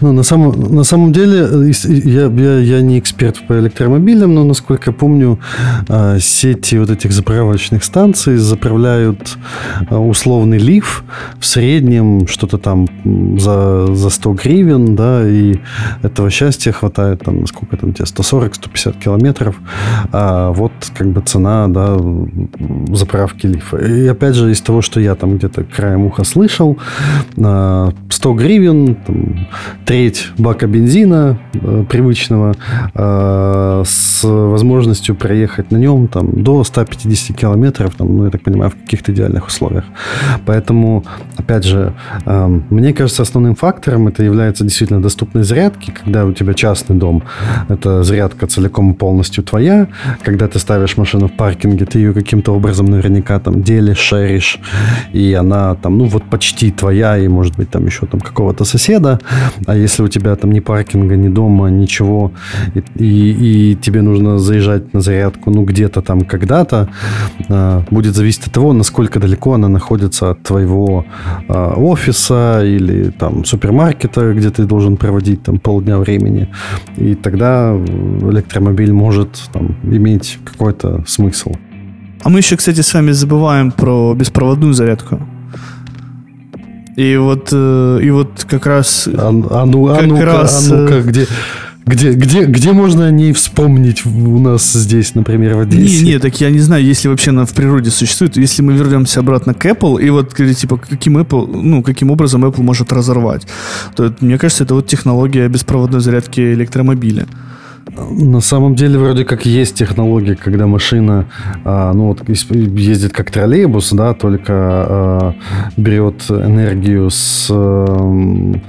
[SPEAKER 3] Ну, на самом, на самом деле, э, я, я, я не эксперт по электромобилям, но, насколько я помню, а, сети вот этих заправочных станций заправляют а, условный лиф в среднем что-то там за, за 100 гривен, да, и этого счастья хватает там, сколько там тебе, 140-150 километров, а вот как бы цена, да, заправки лифа. И опять же, из того, что я там где-то краем уха слышал, а, 100 гривен, там, треть бака бензина э, привычного э, с возможностью проехать на нем там, до 150 километров, там, ну, я так понимаю, в каких-то идеальных условиях. Поэтому, опять же, э, мне кажется, основным фактором это является действительно доступность зарядки, когда у тебя частный дом, это зарядка целиком и полностью твоя, когда ты ставишь машину в паркинге, ты ее каким-то образом наверняка там делишь, шеришь, и она там, ну вот почти твоя, и может быть там еще там какого-то соседа, а если у тебя там ни паркинга, ни дома, ничего, и, и, и тебе нужно заезжать на зарядку, ну, где-то там когда-то, а, будет зависеть от того, насколько далеко она находится от твоего а, офиса или там супермаркета, где ты должен проводить там полдня времени. И тогда электромобиль может там иметь какой-то смысл.
[SPEAKER 2] А мы еще, кстати, с вами забываем про беспроводную зарядку. И вот, э, и вот как раз...
[SPEAKER 3] А, а ну, а
[SPEAKER 2] Как
[SPEAKER 3] ну-ка,
[SPEAKER 2] раз,
[SPEAKER 3] а ну-ка,
[SPEAKER 2] э,
[SPEAKER 3] где, где, где, где можно о ней вспомнить у нас здесь, например, в Одессе?
[SPEAKER 2] Не, не, так я не знаю, если вообще она в природе существует. Если мы вернемся обратно к Apple, и вот, типа, каким Apple, ну, каким образом Apple может разорвать, то мне кажется, это вот технология беспроводной зарядки электромобиля.
[SPEAKER 3] На самом деле вроде как есть технология, когда машина, а, ну вот ездит как троллейбус, да, только а, берет энергию с эм,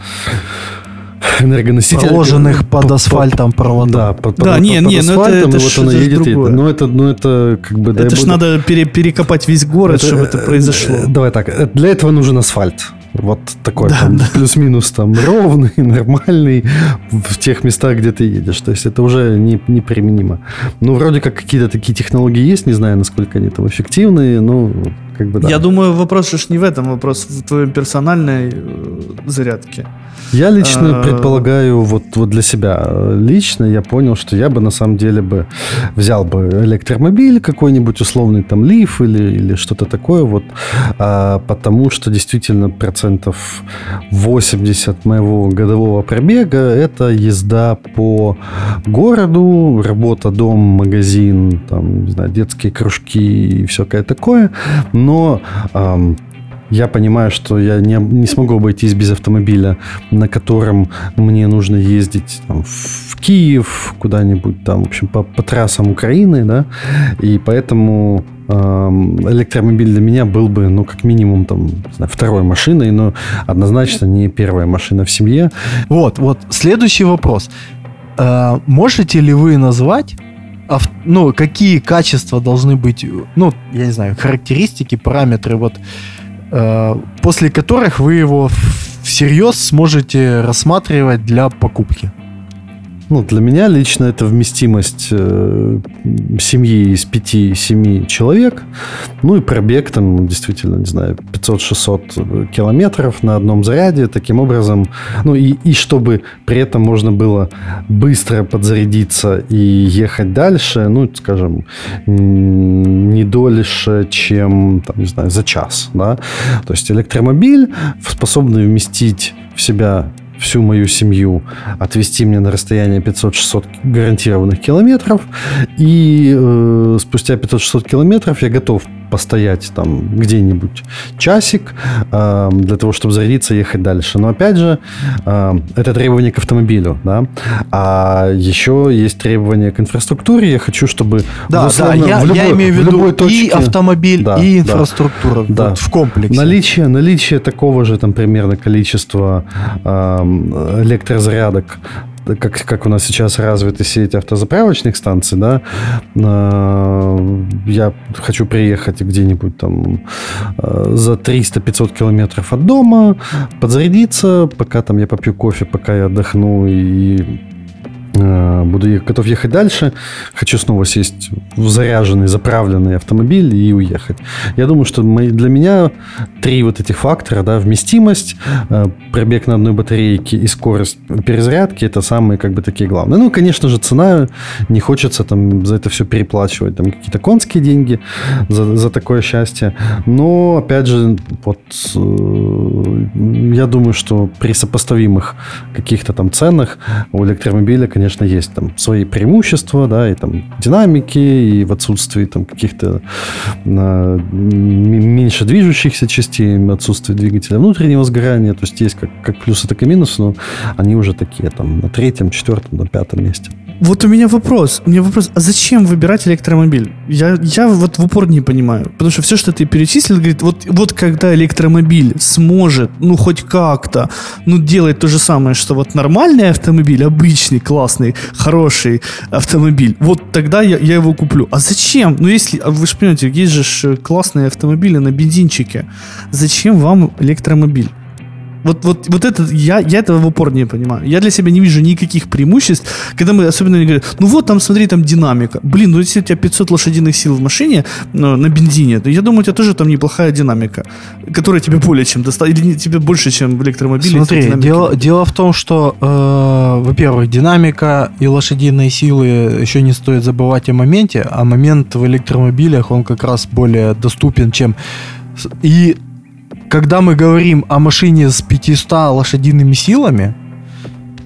[SPEAKER 3] энергоносителя.
[SPEAKER 1] Проложенных
[SPEAKER 3] По-
[SPEAKER 1] под
[SPEAKER 3] по-
[SPEAKER 1] асфальтом проводов.
[SPEAKER 3] Да, под,
[SPEAKER 2] Да,
[SPEAKER 3] под-
[SPEAKER 2] не,
[SPEAKER 3] под
[SPEAKER 2] не, ну это-
[SPEAKER 3] асфальтом,
[SPEAKER 2] это
[SPEAKER 3] и
[SPEAKER 2] ж-
[SPEAKER 3] вот она
[SPEAKER 2] это
[SPEAKER 3] едет,
[SPEAKER 2] другое.
[SPEAKER 3] Ну это, ну это как бы...
[SPEAKER 2] это ж надо пере- перекопать весь город, чтобы это
[SPEAKER 3] э,
[SPEAKER 2] произошло.
[SPEAKER 3] э, Давай так, э, для этого нужен асфальт. Вот такой
[SPEAKER 2] Да,
[SPEAKER 3] там
[SPEAKER 2] да.
[SPEAKER 3] плюс-минус там [LAUGHS] ровный, нормальный в тех местах, где ты едешь. То есть это уже не, неприменимо. Ну, вроде как какие-то такие технологии есть, не знаю, насколько они там эффективные, но как бы да.
[SPEAKER 2] Я думаю, вопрос же не в этом, вопрос в твоей персональной э, зарядке.
[SPEAKER 3] Я лично
[SPEAKER 2] А.
[SPEAKER 3] предполагаю, вот, вот для себя э, лично я понял, что я бы на самом деле бы взял бы электромобиль какой-нибудь условный там Лиф или, или что-то такое, вот, а, потому что действительно процентов 80 моего годового пробега это езда по городу, работа, дом, магазин, там, не знаю, детские кружки и всякое такое, но ам, я понимаю, что я не, не смогу обойтись без автомобиля, на котором мне нужно ездить там, в Киев, куда-нибудь там, в общем, по, по трассам Украины, да, и поэтому электромобиль для меня был бы, ну, как минимум, там, знаю, второй машиной, но однозначно не первая машина в семье.
[SPEAKER 1] Вот, вот. Следующий вопрос. Э, можете ли вы назвать, ну, какие качества должны быть, ну, я не знаю, характеристики, параметры, вот, после которых вы его всерьез сможете рассматривать для покупки?
[SPEAKER 3] Ну, для меня лично это вместимость э, семьи из 5-7 человек. Ну и пробег там действительно, не знаю, 500-600 километров на одном заряде. Таким образом, ну и, и чтобы при этом можно было быстро подзарядиться и ехать дальше, ну, скажем, не дольше, чем, там, не знаю, за час, да. То есть электромобиль, способный вместить в себя всю мою семью, отвезти мне на расстояние 500-600 гарантированных километров, и э, спустя 500-600 километров я готов постоять там где-нибудь часик э, для того, чтобы зарядиться и ехать дальше. Но опять же, э, это требование к автомобилю, да. А еще есть требования к инфраструктуре. Я хочу, чтобы
[SPEAKER 1] Да,
[SPEAKER 3] в
[SPEAKER 1] да, я,
[SPEAKER 3] в
[SPEAKER 1] я
[SPEAKER 3] любой-
[SPEAKER 1] имею в
[SPEAKER 3] в
[SPEAKER 1] виду
[SPEAKER 3] любой
[SPEAKER 1] и
[SPEAKER 3] точке-
[SPEAKER 1] автомобиль,
[SPEAKER 3] Да,
[SPEAKER 1] и инфраструктура
[SPEAKER 3] Да.
[SPEAKER 1] вот в комплексе.
[SPEAKER 3] Наличие, наличие такого же там примерно количества эм, электрозарядок как, как у нас сейчас развита сеть автозаправочных станций, да, я хочу приехать где-нибудь там за 300-500 километров от дома, подзарядиться, пока там я попью кофе, пока я отдохну и Э, буду готов ехать дальше. Хочу снова сесть в заряженный, заправленный автомобиль и уехать. Я думаю, что для меня три вот этих фактора, да, вместимость, э, пробег на одной батарейке и скорость перезарядки, это самые как бы такие главные. Ну, конечно же, цена, не хочется там за это все переплачивать, там какие-то конские деньги за, за такое счастье. Но, опять же, вот э, я думаю, что при сопоставимых каких-то там ценах у электромобиля, конечно, конечно, есть там свои преимущества, да, и там динамики, и в отсутствии там каких-то а, меньше движущихся частей, отсутствие двигателя внутреннего сгорания, то есть есть как, как плюсы, так и минусы, но они уже такие там на третьем, четвертом, на пятом месте.
[SPEAKER 2] Вот у меня вопрос. У меня вопрос, а зачем выбирать электромобиль? Я, я вот в упор не понимаю. Потому что все, что ты перечислил, говорит, вот, вот когда электромобиль сможет, ну, хоть как-то, ну, делать то же самое, что вот нормальный автомобиль, обычный, классный, хороший автомобиль, вот тогда я, я его куплю. А зачем? Ну, если, а вы же понимаете, есть же классные автомобили на бензинчике. Зачем вам электромобиль? Вот, вот, вот это, я, я этого в упор не понимаю. Я для себя не вижу никаких преимуществ, когда мы особенно говорят, ну вот там, смотри, там динамика. Блин, ну если у тебя 500 лошадиных сил в машине ну, на бензине, то я думаю, у тебя тоже там неплохая динамика, которая тебе более чем достаточно, или тебе больше, чем в электромобиле.
[SPEAKER 1] Смотри, дело, дело в том, что, э, во-первых, динамика и лошадиные силы еще не стоит забывать о моменте, а момент в электромобилях, он как раз более доступен, чем... И когда мы говорим о машине с 500 лошадиными силами,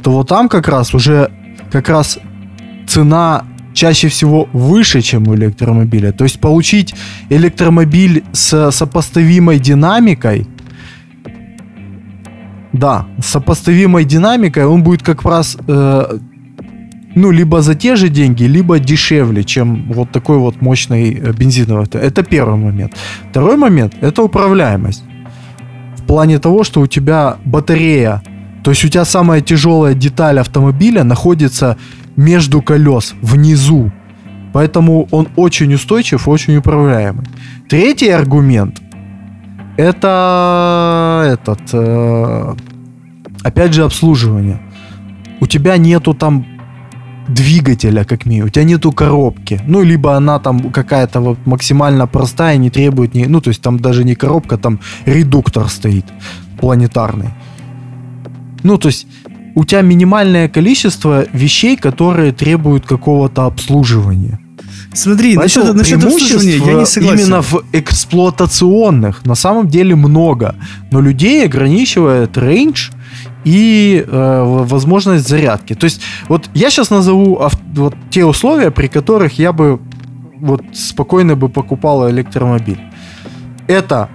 [SPEAKER 1] то вот там как раз уже как раз цена чаще всего выше, чем у электромобиля. То есть получить электромобиль с сопоставимой динамикой, да, с сопоставимой динамикой, он будет как раз, э, ну, либо за те же деньги, либо дешевле, чем вот такой вот мощный э, бензиновый. Это первый момент. Второй момент – это управляемость плане того, что у тебя батарея, то есть у тебя самая тяжелая деталь автомобиля находится между колес, внизу. Поэтому он очень устойчив, очень управляемый. Третий аргумент это этот, э, опять же, обслуживание. У тебя нету там двигателя, как минимум. У тебя нету коробки. Ну, либо она там какая-то вот максимально простая, не требует ни... Ну, то есть там даже не коробка, там редуктор стоит планетарный. Ну, то есть у тебя минимальное количество вещей, которые требуют какого-то обслуживания.
[SPEAKER 2] Смотри, насчет, насчет обслуживания я не согласен.
[SPEAKER 1] Именно в эксплуатационных на самом деле много. Но людей ограничивает рейндж и э, возможность зарядки. То есть вот я сейчас назову ав- вот те условия, при которых я бы вот спокойно бы покупал электромобиль. Это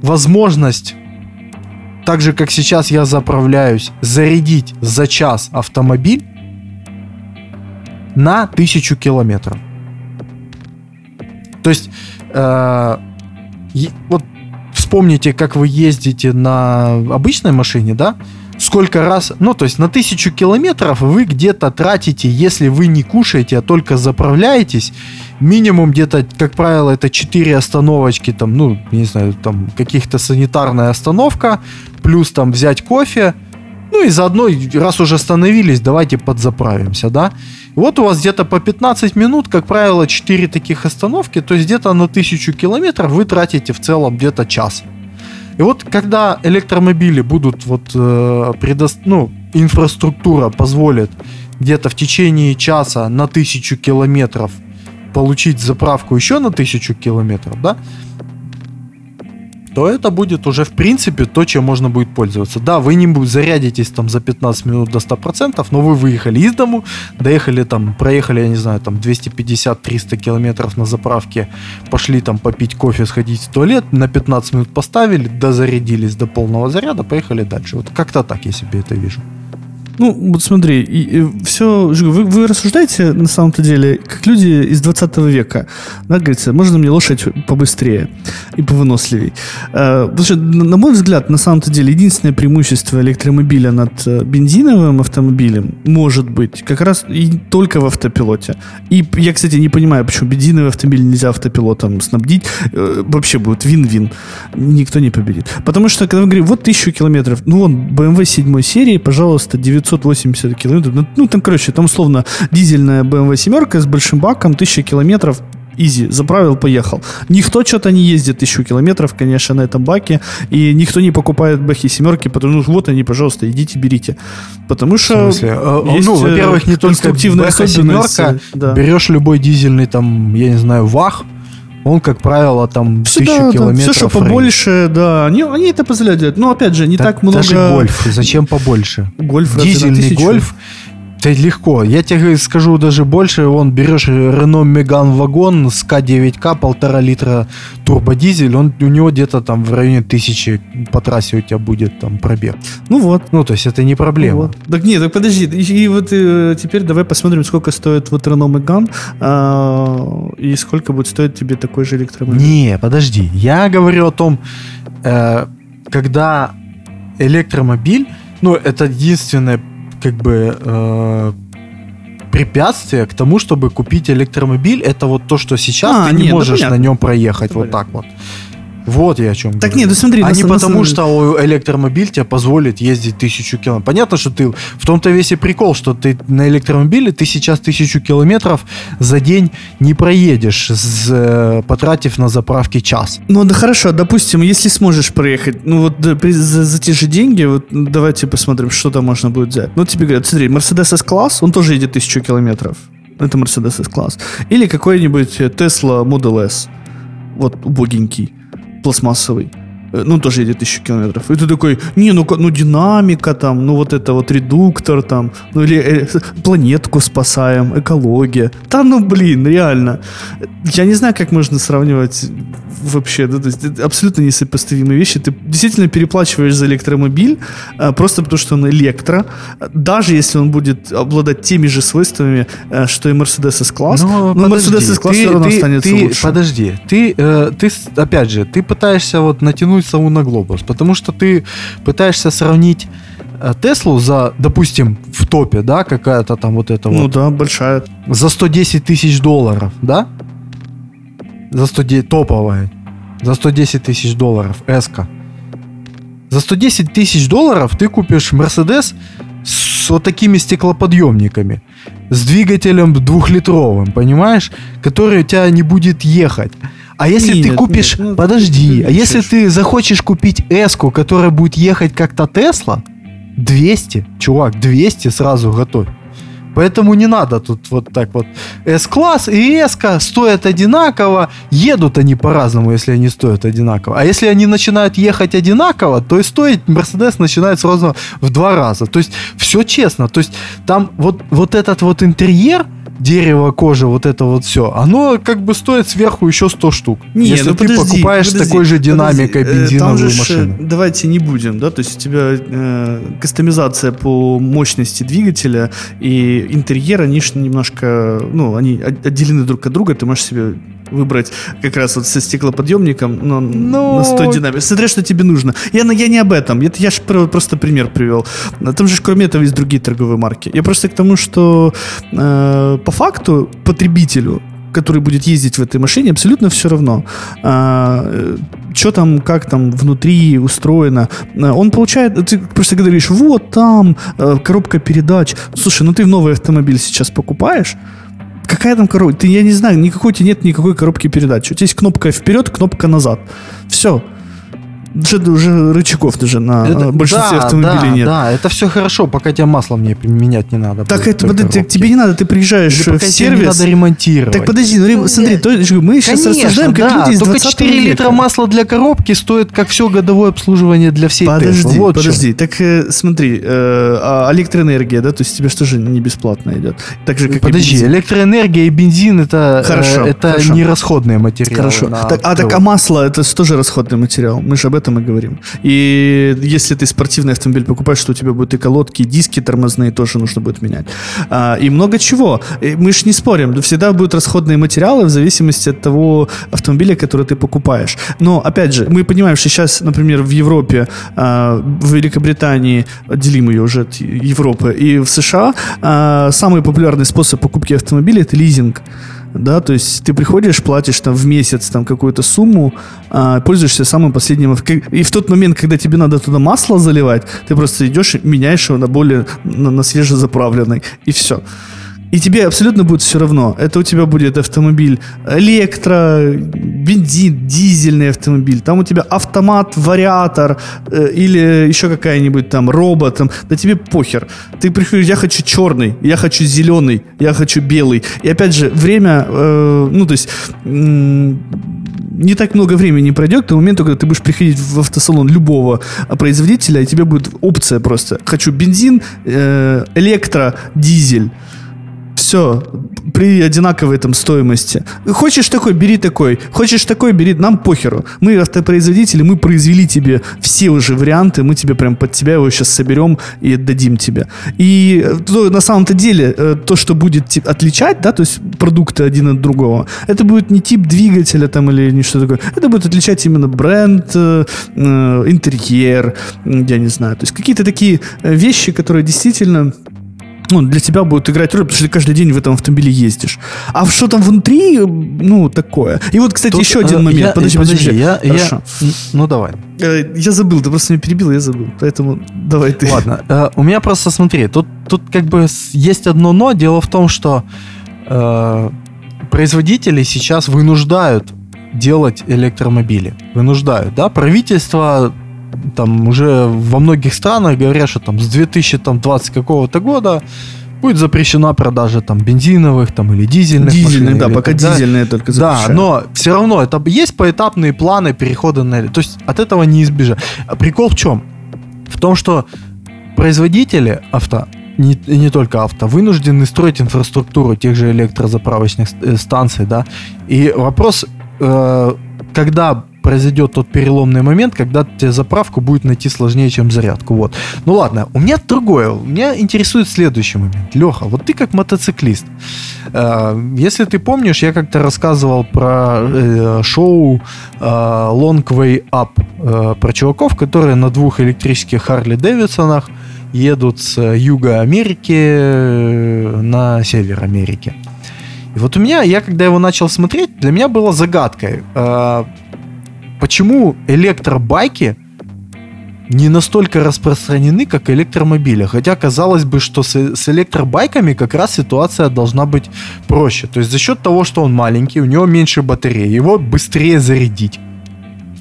[SPEAKER 1] возможность так же, как сейчас я заправляюсь, зарядить за час автомобиль на тысячу километров. То есть, э, вот вспомните, как вы ездите на обычной машине, да? Сколько раз, ну, то есть на тысячу километров вы где-то тратите, если вы не кушаете, а только заправляетесь, минимум где-то, как правило, это 4 остановочки, там, ну, не знаю, там, каких-то санитарная остановка, плюс там взять кофе, ну и заодно, раз уже остановились, давайте подзаправимся, да. Вот у вас где-то по 15 минут, как правило, 4 таких остановки, то есть где-то на 1000 километров вы тратите в целом где-то час. И вот когда электромобили будут вот э, предо... ну, инфраструктура позволит где-то в течение часа на 1000 километров получить заправку еще на 1000 километров, да, то это будет уже в принципе то, чем можно будет пользоваться. Да, вы не зарядитесь там за 15 минут до 100%, но вы выехали из дому, доехали там, проехали, я не знаю, там 250-300 километров на заправке, пошли там попить кофе, сходить в туалет, на 15 минут поставили, дозарядились до полного заряда, поехали дальше. Вот как-то так я себе это вижу.
[SPEAKER 2] Ну, вот смотри, и, и все, вы, вы рассуждаете на самом-то деле, как люди из 20 века. Да, говорится, можно мне лошадь побыстрее и повыносливей. Э, потому что, на мой взгляд, на самом-то деле, единственное преимущество электромобиля над э, бензиновым автомобилем может быть как раз и только в автопилоте. И я, кстати, не понимаю, почему бензиновый автомобиль нельзя автопилотом снабдить. Э, вообще будет вин-вин. Никто не победит. Потому что, когда мы говорим, вот тысячу километров, ну вон, BMW 7 серии, пожалуйста, 980 километров. Ну, ну, там, короче, там условно дизельная BMW семерка с большим баком, 1000 километров, Изи, заправил, поехал. Никто что-то не ездит тысячу километров, конечно, на этом баке. И никто не покупает бэхи семерки, потому что вот они, пожалуйста, идите, берите. Потому что...
[SPEAKER 1] В смысле? А, ну, во-первых, не только бэха семерка, да. берешь любой дизельный, там, я не знаю, ВАХ, он, как правило, там все, тысячу да, километров.
[SPEAKER 2] Все, что побольше, да. Они, они это позволяют делать. Но опять же, не так, так много.
[SPEAKER 1] Даже гольф. Зачем побольше?
[SPEAKER 2] Гольф
[SPEAKER 1] Дизельный гольф. Это легко. Я тебе скажу даже больше. Вон, берешь Renault Megane вагон с К9К, полтора литра турбодизель, он, у него где-то там в районе тысячи по трассе у тебя будет там пробег.
[SPEAKER 2] Ну вот.
[SPEAKER 1] Ну, то есть это не проблема. Ну, вот.
[SPEAKER 2] Так нет, так подожди. И, и вот э, теперь давай посмотрим, сколько стоит вот Renault Megane э, и сколько будет стоить тебе такой же электромобиль.
[SPEAKER 1] Не, подожди. Я говорю о том, э, когда электромобиль, ну, это единственное как бы э, препятствие к тому, чтобы купить электромобиль, это вот то, что сейчас а, ты не нет, можешь на нем проехать это вот понятно. так вот. Вот я о чем
[SPEAKER 2] Так говорю. нет, ну смотри,
[SPEAKER 1] а на, не на, потому, что электромобиль тебе позволит ездить тысячу километров. Понятно, что ты в том-то весь и прикол, что ты на электромобиле ты сейчас тысячу километров за день не проедешь, с, э, потратив на заправки час.
[SPEAKER 2] Ну да хорошо, допустим, если сможешь проехать, ну вот да, за, за те же деньги, вот давайте посмотрим, что там можно будет взять. Ну тебе говорят, смотри, Mercedes S-класс, он тоже едет тысячу километров. Это Mercedes S-класс. Или какой-нибудь Tesla Model S. Вот убогенький пластмассовый. Э, ну, тоже едет тысячу километров. И ты такой, не, ну, ну динамика там, ну вот это вот редуктор там, ну или э, планетку спасаем, экология. Да ну блин, реально. Я не знаю, как можно сравнивать вообще, да, то есть абсолютно несопоставимые вещи. Ты действительно переплачиваешь за электромобиль а, просто потому, что он электро, даже если он будет обладать теми же свойствами, а, что и Mercedes S-класс. Но,
[SPEAKER 1] но подожди, Mercedes S-класс все равно ты, останется ты, лучше. Подожди, ты, э, ты, опять же, ты пытаешься вот натянуть сову на глобус, потому что ты пытаешься сравнить э, Теслу за, допустим, в топе, да, какая-то там вот эта
[SPEAKER 2] ну
[SPEAKER 1] вот.
[SPEAKER 2] Ну да, большая.
[SPEAKER 1] За 110 тысяч долларов, да? За 110, топовая. За 110 тысяч долларов, эска. За 110 тысяч долларов ты купишь Мерседес с вот такими стеклоподъемниками. С двигателем двухлитровым, понимаешь? Который у тебя не будет ехать. А если нет, ты купишь... Нет, ну, подожди. Ты а если ты захочешь купить эску, которая будет ехать как-то Тесла, 200, чувак, 200 сразу готовь. Поэтому не надо тут вот так вот. S-класс и S стоят одинаково. Едут они по-разному, если они стоят одинаково. А если они начинают ехать одинаково, то и стоить Mercedes начинает сразу в два раза. То есть все честно. То есть там вот, вот этот вот интерьер, дерево, кожа, вот это вот все, оно как бы стоит сверху еще 100 штук.
[SPEAKER 2] Не,
[SPEAKER 1] если
[SPEAKER 2] ну
[SPEAKER 1] ты
[SPEAKER 2] подожди,
[SPEAKER 1] покупаешь
[SPEAKER 2] подожди,
[SPEAKER 1] такой же динамикой
[SPEAKER 2] подожди,
[SPEAKER 1] бензиновую
[SPEAKER 2] там же
[SPEAKER 1] машину.
[SPEAKER 2] Давайте не будем, да, то есть у тебя э, кастомизация по мощности двигателя и интерьер, они же немножко, ну, они отделены друг от друга, ты можешь себе выбрать как раз вот со стеклоподъемником но, но... на 100 динамик. Смотря, что тебе нужно. Я, я не об этом. Это я же просто пример привел. Там же, кроме этого, есть другие торговые марки. Я просто к тому, что э, по факту потребителю который будет ездить в этой машине, абсолютно все равно. А, э, что там, как там внутри устроено. А, он получает, ты просто говоришь, вот там э, коробка передач. Слушай, ну ты новый автомобиль сейчас покупаешь, Какая там коробка? Ты, я не знаю, никакой у тебя нет никакой коробки передач. У тебя есть кнопка вперед, кнопка назад. Все уже, уже рычагов даже на это, большинстве да, автомобилей
[SPEAKER 1] да,
[SPEAKER 2] нет.
[SPEAKER 1] Да, это все хорошо, пока тебе масло мне менять не надо.
[SPEAKER 2] Так это подожди, тебе не надо, ты приезжаешь Или в сервис. не
[SPEAKER 1] надо ремонтировать.
[SPEAKER 2] Так подожди, ну, смотри, то, мы сейчас Конечно, рассуждаем как да, люди из
[SPEAKER 1] Только 4
[SPEAKER 2] века.
[SPEAKER 1] литра масла для коробки стоит как все годовое обслуживание для всей
[SPEAKER 2] Подожди,
[SPEAKER 1] Tesla. Вот
[SPEAKER 2] подожди, так э, смотри, э, а электроэнергия, да, то есть тебе что же не бесплатно идет? Так же, как
[SPEAKER 1] подожди,
[SPEAKER 2] и
[SPEAKER 1] электроэнергия и бензин это, э,
[SPEAKER 2] хорошо,
[SPEAKER 1] это
[SPEAKER 2] хорошо.
[SPEAKER 1] не расходные материалы.
[SPEAKER 2] Хорошо. Так, а так а масло это тоже расходный материал. Мы же об этом этом и говорим. И если ты спортивный автомобиль покупаешь, что у тебя будут и колодки, и диски тормозные тоже нужно будет менять. А, и много чего. И мы же не спорим, всегда будут расходные материалы в зависимости от того автомобиля, который ты покупаешь. Но, опять же, мы понимаем, что сейчас, например, в Европе, а, в Великобритании, отделим ее уже от Европы, и в США а, самый популярный способ покупки автомобиля – это лизинг да, то есть ты приходишь, платишь там в месяц там какую-то сумму, а, пользуешься самым последним, и в тот момент, когда тебе надо туда масло заливать, ты просто идешь меняешь его на более, на, на свежезаправленный, и все и тебе абсолютно будет все равно. Это у тебя будет автомобиль электро, бензин, дизельный автомобиль. Там у тебя автомат, вариатор э, или еще какая-нибудь там робот. Там, да тебе похер. Ты приходишь, я хочу черный, я хочу зеленый, я хочу белый. И опять же, время, э, ну то есть... Э, не так много времени пройдет к тому моменту, когда ты будешь приходить в автосалон любого производителя, и тебе будет опция просто. Хочу бензин, э, электро, дизель. Все, при одинаковой там стоимости. Хочешь такой, бери такой. Хочешь такой, бери. Нам похеру. Мы автопроизводители, мы произвели тебе все уже варианты, мы тебе прям под тебя его сейчас соберем и отдадим тебе. И э, то, на самом-то деле э, то, что будет отличать, да, то есть продукты один от другого, это будет не тип двигателя там или не что такое. Это будет отличать именно бренд, э, интерьер, я не знаю. То есть какие-то такие вещи, которые действительно ну, для тебя будет играть роль, потому что ты каждый день в этом автомобиле ездишь. А что там внутри, ну, такое. И вот, кстати, Тут, еще один э, момент.
[SPEAKER 1] Я,
[SPEAKER 2] подожди,
[SPEAKER 1] подожди, подожди. Я, я, ну, давай.
[SPEAKER 2] Э, я забыл, ты просто меня перебил, я забыл. Поэтому давай ты.
[SPEAKER 1] Ладно. Э, у меня просто, смотри, тут, тут как бы есть одно но. Дело в том, что э, производители сейчас вынуждают делать электромобили. Вынуждают, да? Правительство там уже во многих странах говорят, что там с 2020 какого-то года будет запрещена продажа там бензиновых там или дизельных
[SPEAKER 2] дизельных
[SPEAKER 1] машин,
[SPEAKER 2] да пока тогда... дизельные только
[SPEAKER 1] запрещают. да но все равно это есть поэтапные планы перехода на то есть от этого не избежать а прикол в чем в том что производители авто не, не только авто, вынуждены строить инфраструктуру тех же электрозаправочных э, станций, да. И вопрос, э, когда произойдет тот переломный момент, когда тебе заправку будет найти сложнее, чем зарядку. Вот. Ну ладно, у меня другое. Меня интересует следующий момент. Леха, вот ты как мотоциклист. Э, если ты помнишь, я как-то рассказывал про э, шоу э, Long Way Up, про чуваков, которые на двух электрических Харли Дэвидсонах едут с юга Америки на север Америки. И вот у меня, я когда его начал смотреть, для меня было загадкой почему электробайки не настолько распространены, как электромобили. Хотя казалось бы, что с, с электробайками как раз ситуация должна быть проще. То есть за счет того, что он маленький, у него меньше батареи, его быстрее зарядить.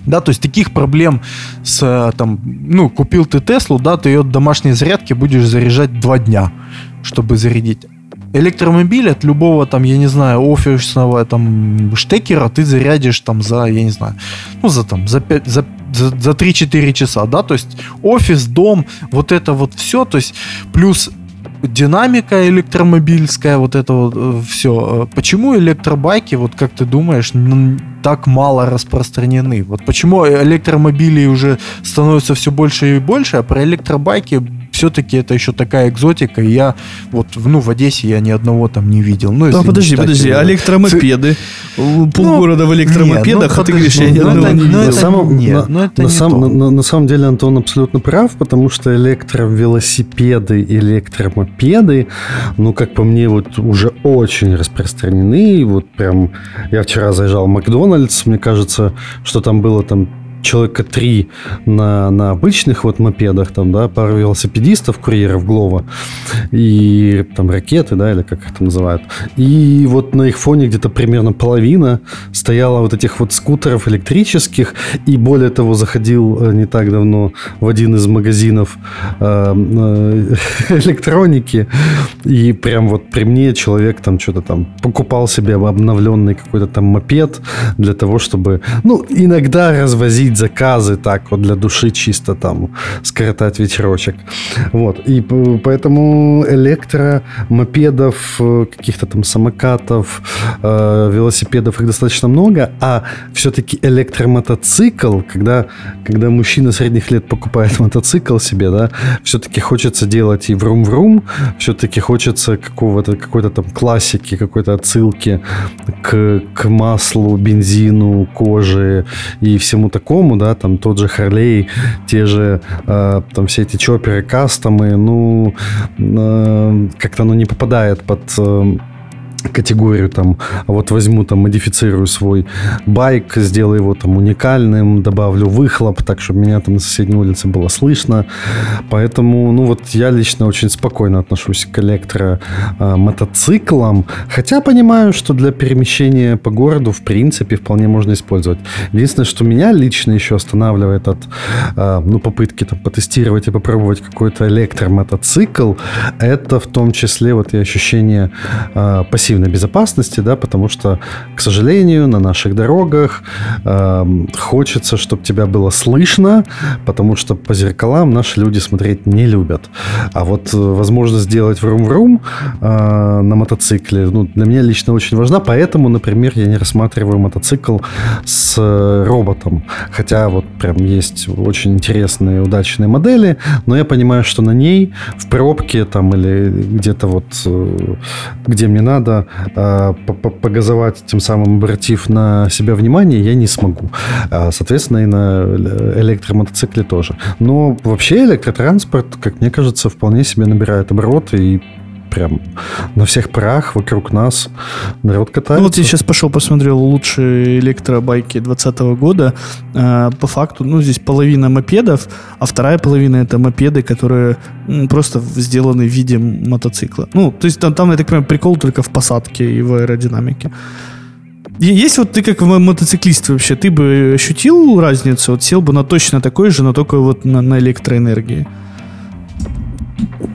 [SPEAKER 1] Да, то есть таких проблем с там, ну, купил ты Теслу, да, ты ее домашней зарядки будешь заряжать два дня, чтобы зарядить электромобиль от любого там, я не знаю, офисного там штекера ты зарядишь там за, я не знаю, ну за там, за 5, за за, за 3-4 часа, да, то есть офис, дом, вот это вот все, то есть плюс динамика электромобильская, вот это вот э, все. Почему электробайки, вот как ты думаешь, так мало распространены? Вот почему электромобили уже становятся все больше и больше, а про электробайки все-таки это еще такая экзотика. И я вот, ну, в Одессе я ни одного там не видел. Ну,
[SPEAKER 2] а, подожди, подожди, его. электромопеды. Ну, Полгорода в электромопедах,
[SPEAKER 3] а ты говоришь, я ни одного не видел. На самом, нет, на, это на, сам, на, на самом деле Антон абсолютно прав, потому что электровелосипеды, электромопеды, ну, как по мне, вот уже очень распространены. Вот прям я вчера заезжал в Макдональдс, мне кажется, что там было там человека три на, на обычных вот мопедах, там, да, пару велосипедистов, курьеров Глова и там ракеты, да, или как их там называют. И вот на их фоне где-то примерно половина стояла вот этих вот скутеров электрических, и более того, заходил э, не так давно в один из магазинов э, э, [LAUGHS] электроники, и прям вот при мне человек там что-то там покупал себе обновленный какой-то там мопед для того, чтобы, ну, иногда развозить разносить заказы так вот для души чисто там скоротать вечерочек. Вот. И поэтому электромопедов, э, каких-то там самокатов, э, велосипедов их достаточно много, а все-таки электромотоцикл, когда, когда мужчина средних лет покупает мотоцикл себе, да, все-таки хочется делать и врум-врум, все-таки хочется какого-то, какой-то там классики, какой-то отсылки к, к маслу, бензину, коже и всему такому, да, там тот же Харлей, те же э, там все эти чоперы, кастомы, ну, э, как-то оно не попадает под э, категорию там, а вот возьму там, модифицирую свой байк, сделаю его там уникальным, добавлю выхлоп, так, чтобы меня там на соседней улице было слышно. Поэтому, ну вот я лично очень спокойно отношусь к электромотоциклам, хотя понимаю, что для перемещения по городу, в принципе, вполне можно использовать. Единственное, что меня лично еще останавливает от, а, ну, попытки там потестировать и попробовать какой-то электромотоцикл, это в том числе вот и ощущение а, пассивности пассивной безопасности, да, потому что, к сожалению, на наших дорогах э, хочется, чтобы тебя было слышно, потому что по зеркалам наши люди смотреть не любят. А вот э, возможность сделать врум-врум э, на мотоцикле, ну, для меня лично очень важна, поэтому, например, я не рассматриваю мотоцикл с роботом, хотя вот прям есть очень интересные, удачные модели, но я понимаю, что на ней в пробке там или где-то вот э, где мне надо э, погазовать, тем самым обратив на себя внимание, я не смогу. А, соответственно, и на электромотоцикле тоже. Но вообще электротранспорт, как мне кажется, вполне себе набирает обороты и прям на всех парах вокруг нас народ катается.
[SPEAKER 2] Ну вот я сейчас пошел посмотрел лучшие электробайки 2020 года. А, по факту, ну здесь половина мопедов, а вторая половина это мопеды, которые просто сделаны в виде мотоцикла. Ну, то есть там, там я так понимаю, прикол только в посадке и в аэродинамике. Есть вот ты как мотоциклист вообще, ты бы ощутил разницу? Вот сел бы на точно такой же, но только вот на, на электроэнергии?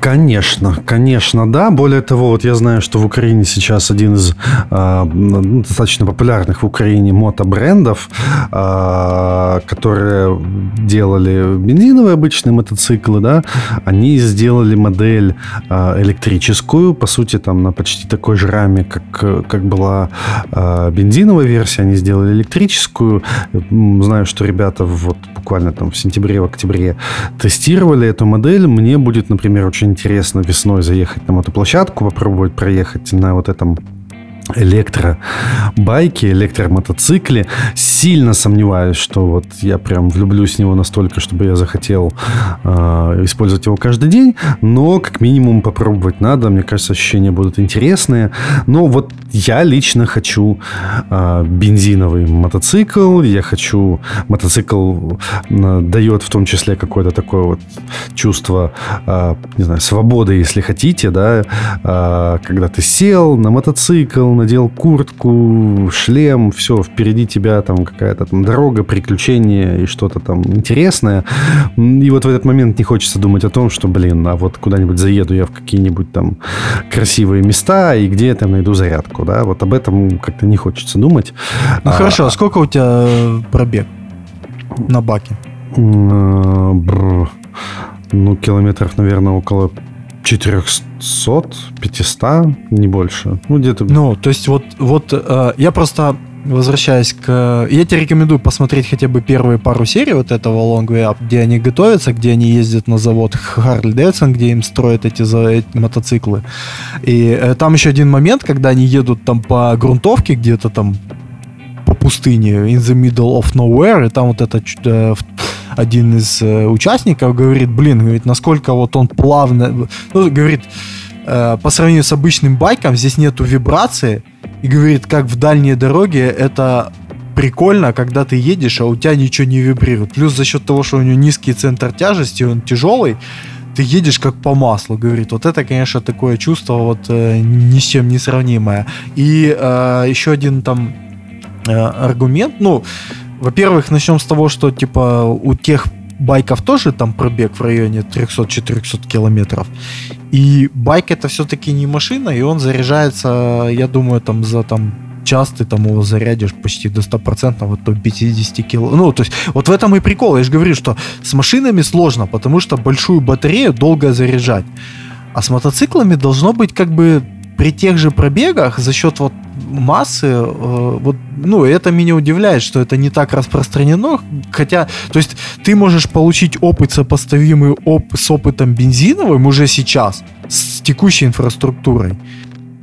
[SPEAKER 3] Конечно, конечно, да. Более того, вот я знаю, что в Украине сейчас один из э, достаточно популярных в Украине мотобрендов, э, которые делали бензиновые обычные мотоциклы, да, они сделали модель э, электрическую, по сути, там на почти такой же раме, как, как была э, бензиновая версия, они сделали электрическую. Знаю, что ребята вот буквально там в сентябре, в октябре тестировали эту модель. Мне будет, например, очень интересно весной заехать на мотоплощадку, попробовать проехать на вот этом электробайки, электромотоцикле. Сильно сомневаюсь, что вот я прям влюблюсь в него настолько, чтобы я захотел э, использовать его каждый день. Но как минимум попробовать надо. Мне кажется, ощущения будут интересные. Но вот я лично хочу э, бензиновый мотоцикл. Я хочу... Мотоцикл э, дает в том числе какое-то такое вот чувство, э, не знаю, свободы, если хотите, да, э, когда ты сел на мотоцикл, надел куртку, шлем, все, впереди тебя там какая-то там дорога, приключения и что-то там интересное. И вот в этот момент не хочется думать о том, что, блин, а вот куда-нибудь заеду я в какие-нибудь там красивые места и где я там найду зарядку, да, вот об этом как-то не хочется думать.
[SPEAKER 1] Ну а, хорошо, а сколько у тебя пробег на баке?
[SPEAKER 3] Ну, километров, наверное, около 400, 500, не больше. Ну, где-то...
[SPEAKER 1] Ну, то есть вот, вот э, я просто возвращаясь к... Я тебе рекомендую посмотреть хотя бы первые пару серий вот этого Long Way Up, где они готовятся, где они ездят на завод Harley Davidson, где им строят эти, за... эти мотоциклы. И э, там еще один момент, когда они едут там по грунтовке где-то там по пустыне, in the middle of nowhere, и там вот это э, один из э, участников говорит, блин, говорит, насколько вот он плавно, ну, говорит, э, по сравнению с обычным байком здесь нету вибрации, и говорит, как в дальние дороги это прикольно, когда ты едешь, а у тебя ничего не вибрирует. Плюс за счет того, что у него низкий центр тяжести, он тяжелый, ты едешь как по маслу, говорит. Вот это, конечно, такое чувство вот э, ни с чем не сравнимое. И э, еще один там э, аргумент, ну, во-первых, начнем с того, что типа у тех байков тоже там пробег в районе 300-400 километров. И байк это все-таки не машина, и он заряжается, я думаю, там за там час ты там его зарядишь почти до 100%, вот до 50 кило. Ну, то есть, вот в этом и прикол. Я же говорю, что с машинами сложно, потому что большую батарею долго заряжать. А с мотоциклами должно быть как бы при тех же пробегах за счет вот массы, э, вот, ну, это меня удивляет, что это не так распространено, хотя, то есть ты можешь получить опыт сопоставимый оп- с опытом бензиновым уже сейчас, с текущей инфраструктурой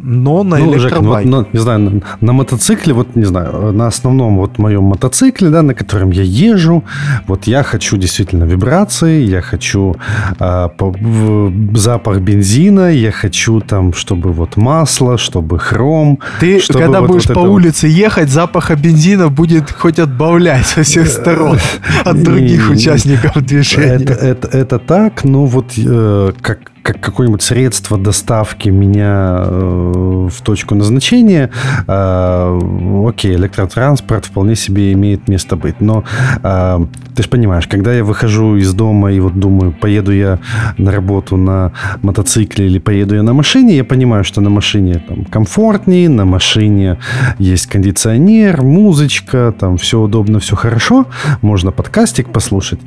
[SPEAKER 1] но на ну, Жек, ну,
[SPEAKER 3] ну, не знаю, на, на мотоцикле, вот, не знаю, на основном вот моем мотоцикле, да, на котором я езжу, вот я хочу действительно вибрации, я хочу э, по, в, запах бензина, я хочу там, чтобы вот масло, чтобы хром.
[SPEAKER 1] Ты,
[SPEAKER 3] чтобы
[SPEAKER 1] когда
[SPEAKER 3] вот,
[SPEAKER 1] будешь
[SPEAKER 3] вот
[SPEAKER 1] по улице вот... ехать, запаха бензина будет хоть отбавлять со всех сторон от других участников движения.
[SPEAKER 3] Это, это, это так, но вот э, как как какое-нибудь средство доставки меня э, в точку назначения, э, окей, электротранспорт вполне себе имеет место быть. Но э, ты же понимаешь, когда я выхожу из дома и вот думаю, поеду я на работу на мотоцикле или поеду я на машине, я понимаю, что на машине там комфортнее, на машине есть кондиционер, музычка, там все удобно, все хорошо, можно подкастик послушать.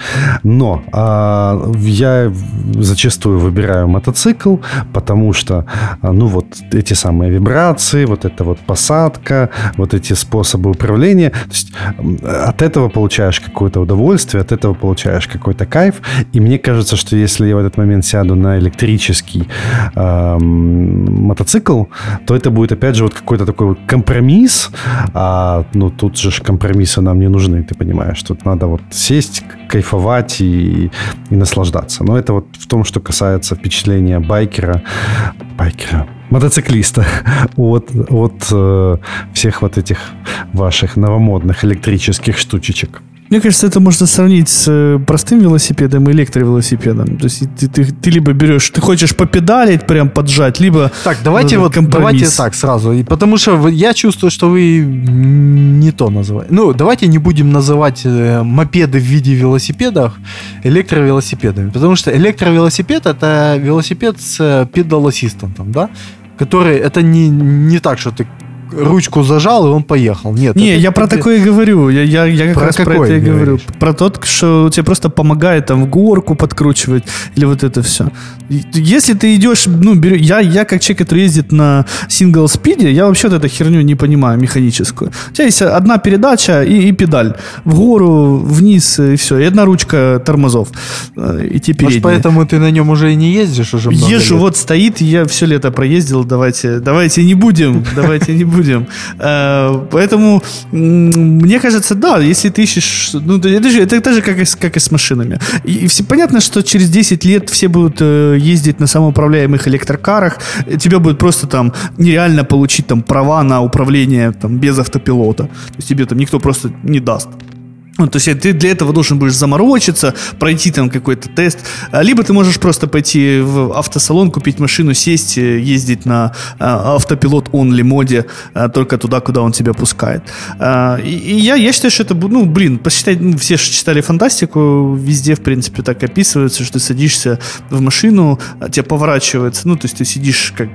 [SPEAKER 3] Но э, я зачастую выбираю мотоцикл, потому что, а, ну, вот эти самые вибрации, вот эта вот посадка, вот эти способы управления. То есть от этого получаешь какое-то удовольствие, от этого получаешь какой-то кайф. И мне кажется, что если я в этот момент сяду на электрический э, мотоцикл, то это будет, опять же, вот какой-то такой вот компромисс. А, ну, тут же компромиссы нам не нужны, ты понимаешь. Тут надо вот сесть, кайфовать и, и наслаждаться. Но это вот в том, что касается впечатления байкера, байкера, мотоциклиста [LAUGHS] от, от э, всех вот этих ваших новомодных электрических штучечек.
[SPEAKER 2] Мне кажется, это можно сравнить с э, простым велосипедом и электровелосипедом. То есть ты, ты, ты либо берешь, ты хочешь попедалить, прям поджать, либо
[SPEAKER 1] Так, давайте вот компромисс. давайте так сразу. И потому что я чувствую, что вы не то называете. Ну, давайте не будем называть э, мопеды в виде велосипедов электровелосипедами. Потому что электровелосипед это велосипед с э, педал-ассистентом, да? Который это не, не так, что ты ручку зажал, и он поехал. Нет.
[SPEAKER 2] Не, это, я это... про такое и говорю. Я, я, я как про раз про это и говорю. Про тот, что тебе просто помогает там в горку подкручивать или вот это все. Если ты идешь, ну, беру, я, я как человек, который ездит на сингл спиде, я вообще вот эту херню не понимаю, механическую. У тебя есть одна передача и, и педаль. В гору, вниз, и все. И одна ручка тормозов. Э, и те
[SPEAKER 1] Может, поэтому ты на нем уже и не ездишь уже
[SPEAKER 2] Езжу, лет. вот стоит, я все лето проездил, давайте, давайте не будем, давайте не будем будем. Э, поэтому, мне кажется, да, если ты ищешь... Ну, это же, это же, как и, как и с машинами. И все понятно, что через 10 лет все будут э, ездить на самоуправляемых электрокарах. Тебе будет просто там нереально получить там права на управление там без автопилота. То есть тебе там никто просто не даст. Ну, то есть ты для этого должен будешь заморочиться, пройти там какой-то тест. А, либо ты можешь просто пойти в автосалон, купить машину, сесть, э, ездить на а, автопилот only моде а, только туда, куда он тебя пускает. И я, я считаю, что это, ну, блин, посчитать, ну, все же читали фантастику, везде, в принципе, так описывается, что ты садишься в машину, тебя поворачивается, ну, то есть ты сидишь как,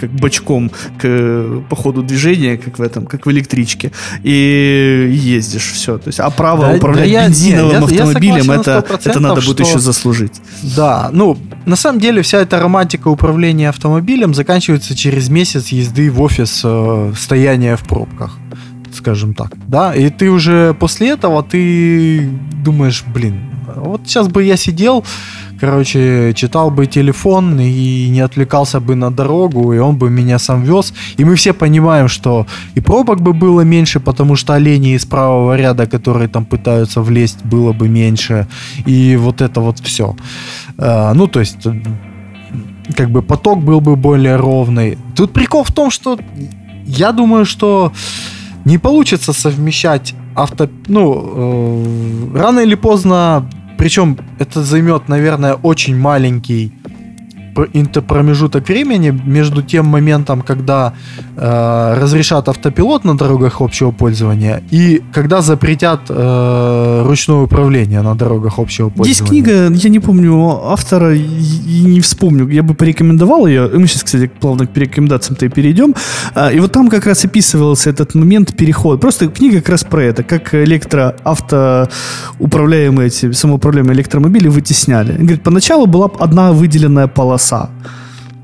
[SPEAKER 2] как бочком к, по ходу движения, как в этом, как в электричке, и ездишь, все. То есть, а право право да, управлять да бензиновым я, автомобилем, я это, это надо будет еще заслужить.
[SPEAKER 1] Да, ну, на самом деле вся эта романтика управления автомобилем заканчивается через месяц езды в офис, э, стояния в пробках скажем так, да, и ты уже после этого ты думаешь, блин, вот сейчас бы я сидел, короче, читал бы телефон и не отвлекался бы на дорогу, и он бы меня сам вез. И мы все понимаем, что и пробок бы было меньше, потому что оленей из правого ряда, которые там пытаются влезть, было бы меньше. И вот это вот все. А, ну, то есть, как бы поток был бы более ровный. Тут прикол в том, что я думаю, что не получится совмещать авто... Ну, э, рано или поздно причем это займет, наверное, очень маленький интерпромежуток времени между тем моментом, когда э, разрешат автопилот на дорогах общего пользования и когда запретят э, ручное управление на дорогах общего пользования.
[SPEAKER 2] Есть книга, я не помню автора и не вспомню, я бы порекомендовал ее. Мы сейчас, кстати, плавно к рекомендациям-то и перейдем. А, и вот там как раз описывался этот момент перехода. Просто книга как раз про это, как электроавтоуправляемые эти самоуправляемые электромобили вытесняли. Говорит, поначалу была одна выделенная полоса.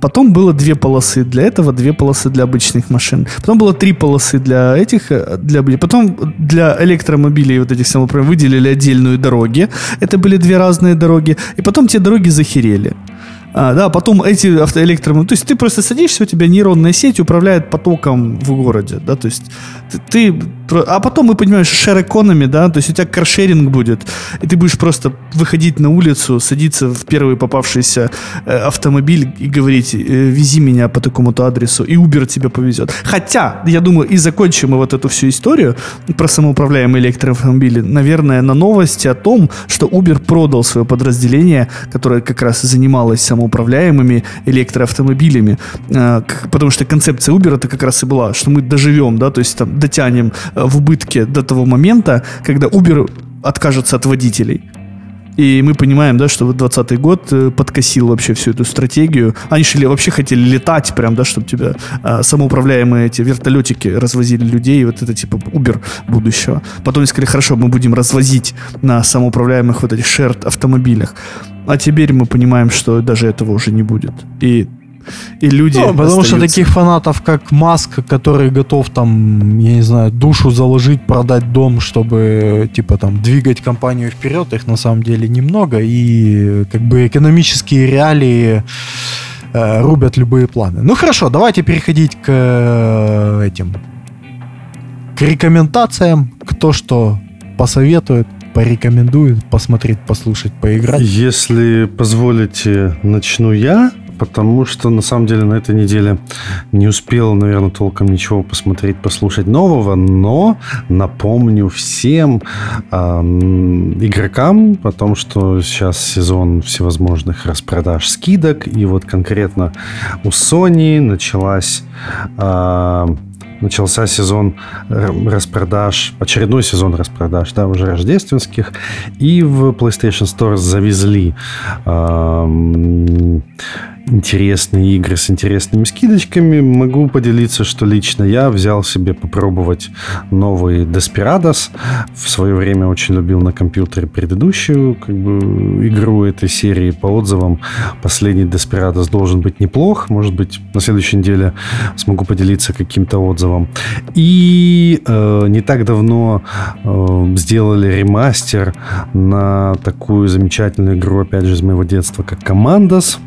[SPEAKER 2] Потом было две полосы для этого, две полосы для обычных машин. Потом было три полосы для этих, э, для Потом для электромобилей вот этих самых выделили отдельную дороги. Это были две разные дороги. И потом те дороги захерели. А, да, потом эти автоэлектромобили... То есть ты просто садишься, у тебя нейронная сеть управляет потоком в городе, да, то есть ты, ты а потом мы понимаем, что economy, да, то есть у тебя каршеринг будет, и ты будешь просто выходить на улицу, садиться в первый попавшийся э, автомобиль и говорить, э, вези меня по такому-то адресу, и Uber тебя повезет. Хотя, я думаю, и закончим мы вот эту всю историю про самоуправляемые электроавтомобили, наверное, на новости о том, что Uber продал свое подразделение, которое как раз занималось самоуправляемыми электроавтомобилями, э, потому что концепция Uber это как раз и была, что мы доживем, да, то есть там дотянем в убытке до того момента, когда Uber откажется от водителей. И мы понимаем, да, что вот 2020 год э, подкосил вообще всю эту стратегию. Они шли, вообще хотели летать прям, да, чтобы тебя а, самоуправляемые эти вертолетики развозили людей. Вот это типа Uber будущего. Потом они сказали, хорошо, мы будем развозить на самоуправляемых вот этих shared автомобилях. А теперь мы понимаем, что даже этого уже не будет. И и люди
[SPEAKER 1] ну, Потому остаются. что таких фанатов, как Маск, который готов там, я не знаю, душу заложить, продать дом, чтобы, типа, там, двигать компанию вперед, их на самом деле немного. И, как бы, экономические реалии э, рубят любые планы. Ну, хорошо, давайте переходить к э, этим, к рекомендациям, кто что посоветует порекомендует посмотреть, послушать, поиграть.
[SPEAKER 3] Если позволите, начну я потому что на самом деле на этой неделе не успел, наверное, толком ничего посмотреть, послушать нового, но напомню всем э, игрокам о том, что сейчас сезон всевозможных распродаж скидок, и вот конкретно у Sony началась э, начался сезон распродаж, очередной сезон распродаж, да, уже рождественских, и в PlayStation Store завезли интересные игры с интересными скидочками. Могу поделиться, что лично я взял себе попробовать новый Desperados. В свое время очень любил на компьютере предыдущую как бы, игру этой серии. По отзывам, последний Desperados должен быть неплох. Может быть, на следующей неделе смогу поделиться каким-то отзывом. И э, не так давно э, сделали ремастер на такую замечательную игру, опять же, из моего детства, как Commandos.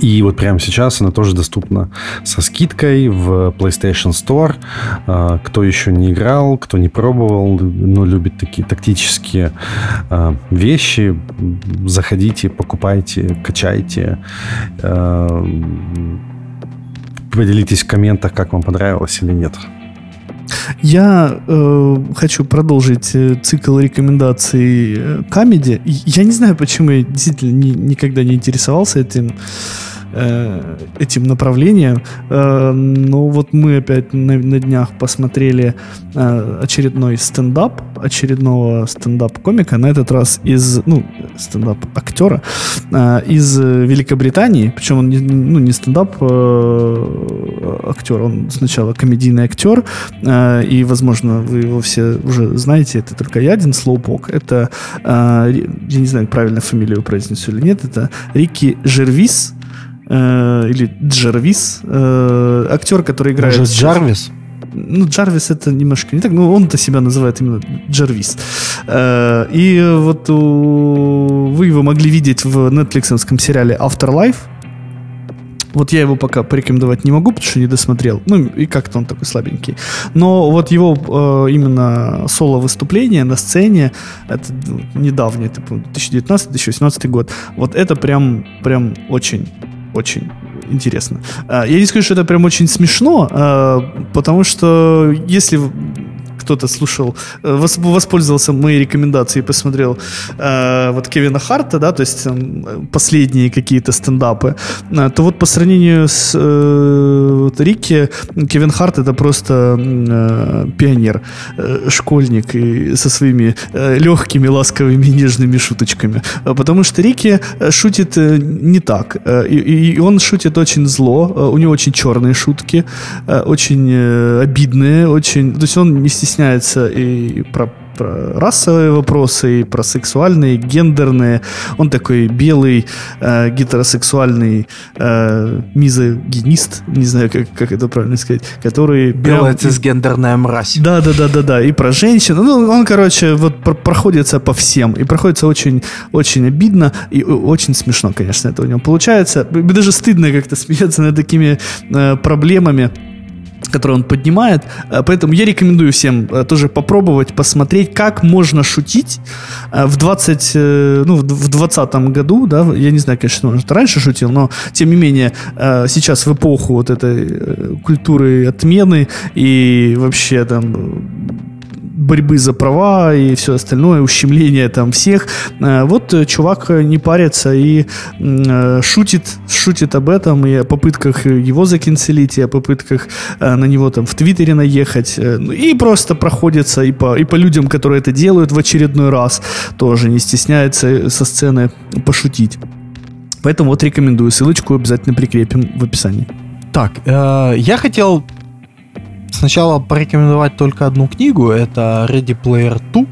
[SPEAKER 3] И вот прямо сейчас она тоже доступна со скидкой в PlayStation Store. А, кто еще не играл, кто не пробовал, но любит такие тактические а, вещи, заходите, покупайте, качайте. А, поделитесь в комментах, как вам понравилось или нет.
[SPEAKER 2] Я э, хочу продолжить э, цикл рекомендаций э, Камеди. Я не знаю, почему я действительно ни, никогда не интересовался этим Э, этим направлением. Э, но вот мы опять на, на днях посмотрели э, очередной стендап, очередного стендап-комика, на этот раз из, ну, стендап-актера из Великобритании, причем он не, ну, не стендап-актер, он сначала комедийный актер, и, возможно, вы его все уже знаете, это только я один, Слоупок, это, я не знаю, правильно фамилию произнесу или нет, это Рики Жервис, э, или Джервис, э, актер, который играет...
[SPEAKER 1] Может, Джарвис?
[SPEAKER 2] Ну, Джарвис это немножко не так, но он-то себя называет именно Джервис. Э, и вот вы его могли видеть в нетфликсовском сериале Afterlife. Вот я его пока порекомендовать не могу, потому что не досмотрел. Ну, и как-то он такой слабенький. Но вот его э, именно соло-выступление на сцене, это недавнее, это 2019-2018 год, вот это прям, прям очень очень интересно. А, я не скажу, что это прям очень смешно, а, потому что если кто-то слушал, э, воспользовался моей рекомендацией и посмотрел э, вот Кевина Харта, да, то есть э, последние какие-то стендапы, э, то вот по сравнению с э, вот Рикки, Кевин Харт это просто э, пионер, э, школьник и со своими э, легкими, ласковыми, нежными шуточками. Потому что Рикки э, шутит э, не так. Э, и, и он шутит очень зло, у него очень черные шутки, очень обидные, очень... То есть он не стесняется и про про расовые вопросы, и про сексуальные, гендерные. Он такой белый, э, гетеросексуальный э, мизогинист, не знаю, как, как это правильно сказать, который...
[SPEAKER 1] Белая прям... цисгендерная мразь.
[SPEAKER 2] Да, да, да, да, да. И про женщин. Ну, он, короче, вот про проходится по всем. И проходится очень, очень обидно и очень смешно, конечно, это у него получается. Даже стыдно как-то [LAUGHS] смеяться над такими э, проблемами который он поднимает. Э, поэтому я рекомендую всем э, тоже попробовать, посмотреть, как можно шутить э, в 20, ну, в 20 году, да, я не знаю, конечно, может, раньше шутил, но, тем не менее, сейчас в эпоху вот этой культуры отмены и вообще там борьбы за права и все остальное, ущемление там всех. Э, вот э, чувак не парится и э, шутит, шутит об этом и о попытках его закинцелить, и о попытках на него там в Твиттере наехать. Ну, и просто проходится и по, и по людям, которые это делают в очередной раз, тоже не стесняется со сцены пошутить. Поэтому вот рекомендую. Ссылочку обязательно прикрепим в описании.
[SPEAKER 1] Так, э, я хотел сначала порекомендовать только одну книгу, это Ready Player 2.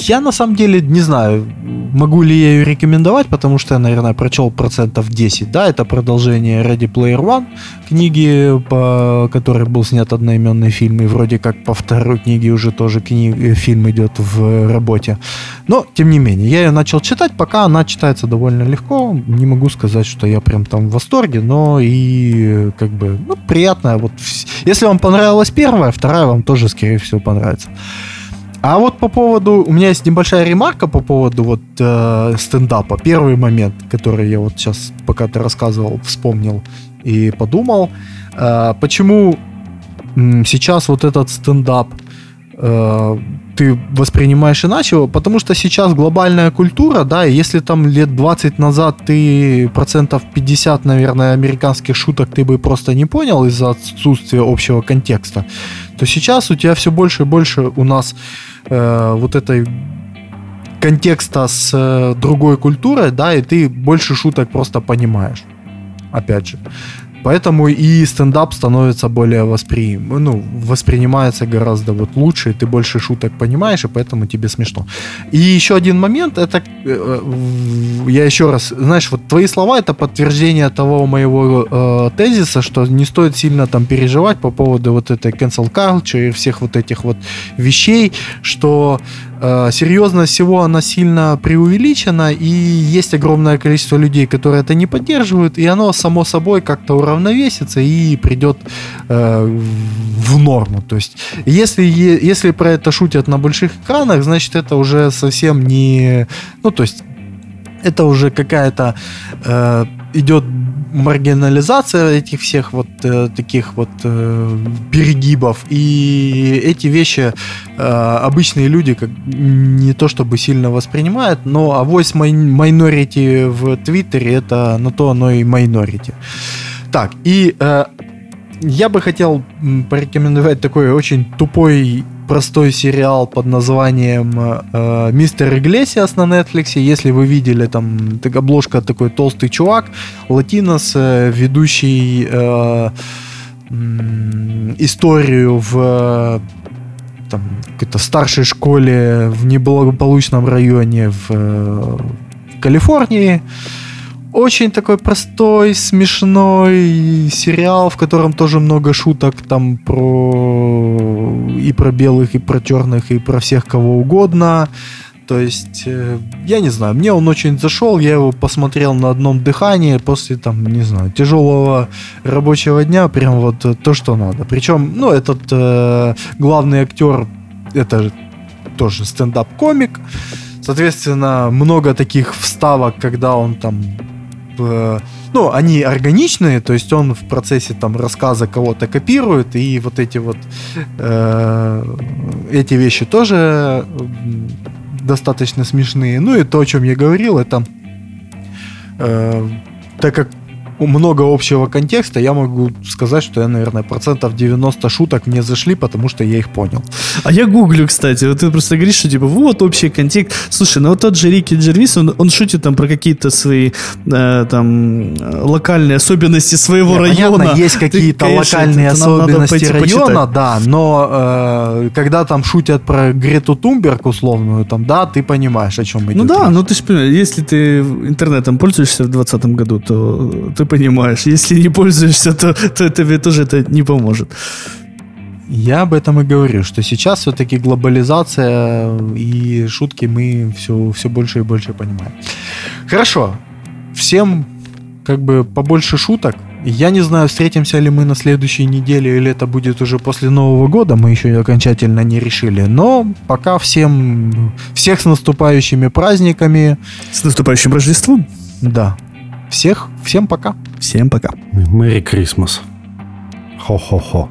[SPEAKER 1] Я на самом деле не знаю, могу ли я ее рекомендовать, потому что я, наверное, прочел процентов 10. Да, это продолжение Ready Player One, книги, по которой был снят одноименный фильм, и вроде как по второй книге уже тоже книг, э, фильм идет в работе. Но, тем не менее, я ее начал читать, пока она читается довольно легко. Не могу сказать, что я прям там в восторге, но и как бы, ну, приятная. Вот, если вам понравилась первая, вторая вам тоже, скорее всего, понравится. А вот по поводу... У меня есть небольшая ремарка по поводу вот э, стендапа. Первый момент, который я вот сейчас, пока ты рассказывал, вспомнил и подумал. Э, почему сейчас вот этот стендап э, ты воспринимаешь иначе, потому что сейчас глобальная культура, да, и если там лет 20 назад ты процентов 50, наверное, американских шуток ты бы просто не понял из-за отсутствия общего контекста, то сейчас у тебя все больше и больше у нас э, вот этой контекста с э, другой культурой, да, и ты больше шуток просто понимаешь. Опять же. Поэтому и стендап становится более восприим, ну, воспринимается гораздо вот лучше, ты больше шуток понимаешь, и поэтому тебе смешно. И еще один момент, это э, я еще раз, знаешь, вот твои слова это подтверждение того моего э, тезиса, что не стоит сильно там переживать по поводу вот этой cancel culture и всех вот этих вот вещей, что серьезность всего она сильно преувеличена, и есть огромное количество людей, которые это не поддерживают, и оно само собой как-то уравновесится и придет э, в норму. То есть, если, если про это шутят на больших экранах, значит, это уже совсем не... Ну, то есть, это уже какая-то э, идет маргинализация этих всех вот э, таких вот э, перегибов. И эти вещи э, обычные люди как не то чтобы сильно воспринимают, но авось майнорити в Твиттере это на то оно и майнорити. Так, и э, я бы хотел порекомендовать такой очень тупой простой сериал под названием э, «Мистер Иглесиас» на Netflix. Если вы видели, там так, обложка такой толстый чувак, латинос, э, ведущий э, историю в там, какой-то старшей школе в неблагополучном районе в, э, Калифорнии. Очень такой простой, смешной сериал, в котором тоже много шуток там про и про белых, и про черных, и про всех кого угодно. То есть, э, я не знаю, мне он очень зашел, я его посмотрел на одном дыхании после, там, не знаю, тяжелого рабочего дня, прям вот э, то, что надо. Причем, ну, этот э, главный актер, это тоже стендап-комик, соответственно, много таких вставок, когда он там Э, ну, они органичные, то есть он в процессе там рассказа кого-то копирует, и вот эти вот э, эти вещи тоже достаточно смешные. Ну и то, о чем я говорил, это э, так как много общего контекста, я могу сказать, что я, наверное, процентов 90 шуток не зашли, потому что я их понял.
[SPEAKER 2] А я гуглю, кстати. Вот ты просто говоришь, что типа вот общий контекст. Слушай, ну вот тот же Рики Джервис, он, он шутит там про какие-то свои э, там локальные особенности своего
[SPEAKER 1] Нет,
[SPEAKER 2] района.
[SPEAKER 1] Понятно, есть какие-то локальные особенности района, почитать. да, но э, когда там шутят про Грету Тумберг условную, там, да, ты понимаешь, о чем идет.
[SPEAKER 2] Ну да, речь. ну ты же понимаешь, если ты интернетом пользуешься в 2020 году, то ты понимаешь. Если не пользуешься, то, то тебе тоже это не поможет.
[SPEAKER 1] Я об этом и говорю, что сейчас все-таки глобализация и шутки мы все, все больше и больше понимаем. Хорошо. Всем как бы побольше шуток. Я не знаю, встретимся ли мы на следующей неделе или это будет уже после Нового года, мы еще окончательно не решили. Но пока всем, всех с наступающими праздниками.
[SPEAKER 2] С наступающим Рождеством.
[SPEAKER 1] Да. Всех, всем пока.
[SPEAKER 2] Всем пока.
[SPEAKER 3] Мэри Крисмас. Хо-хо-хо.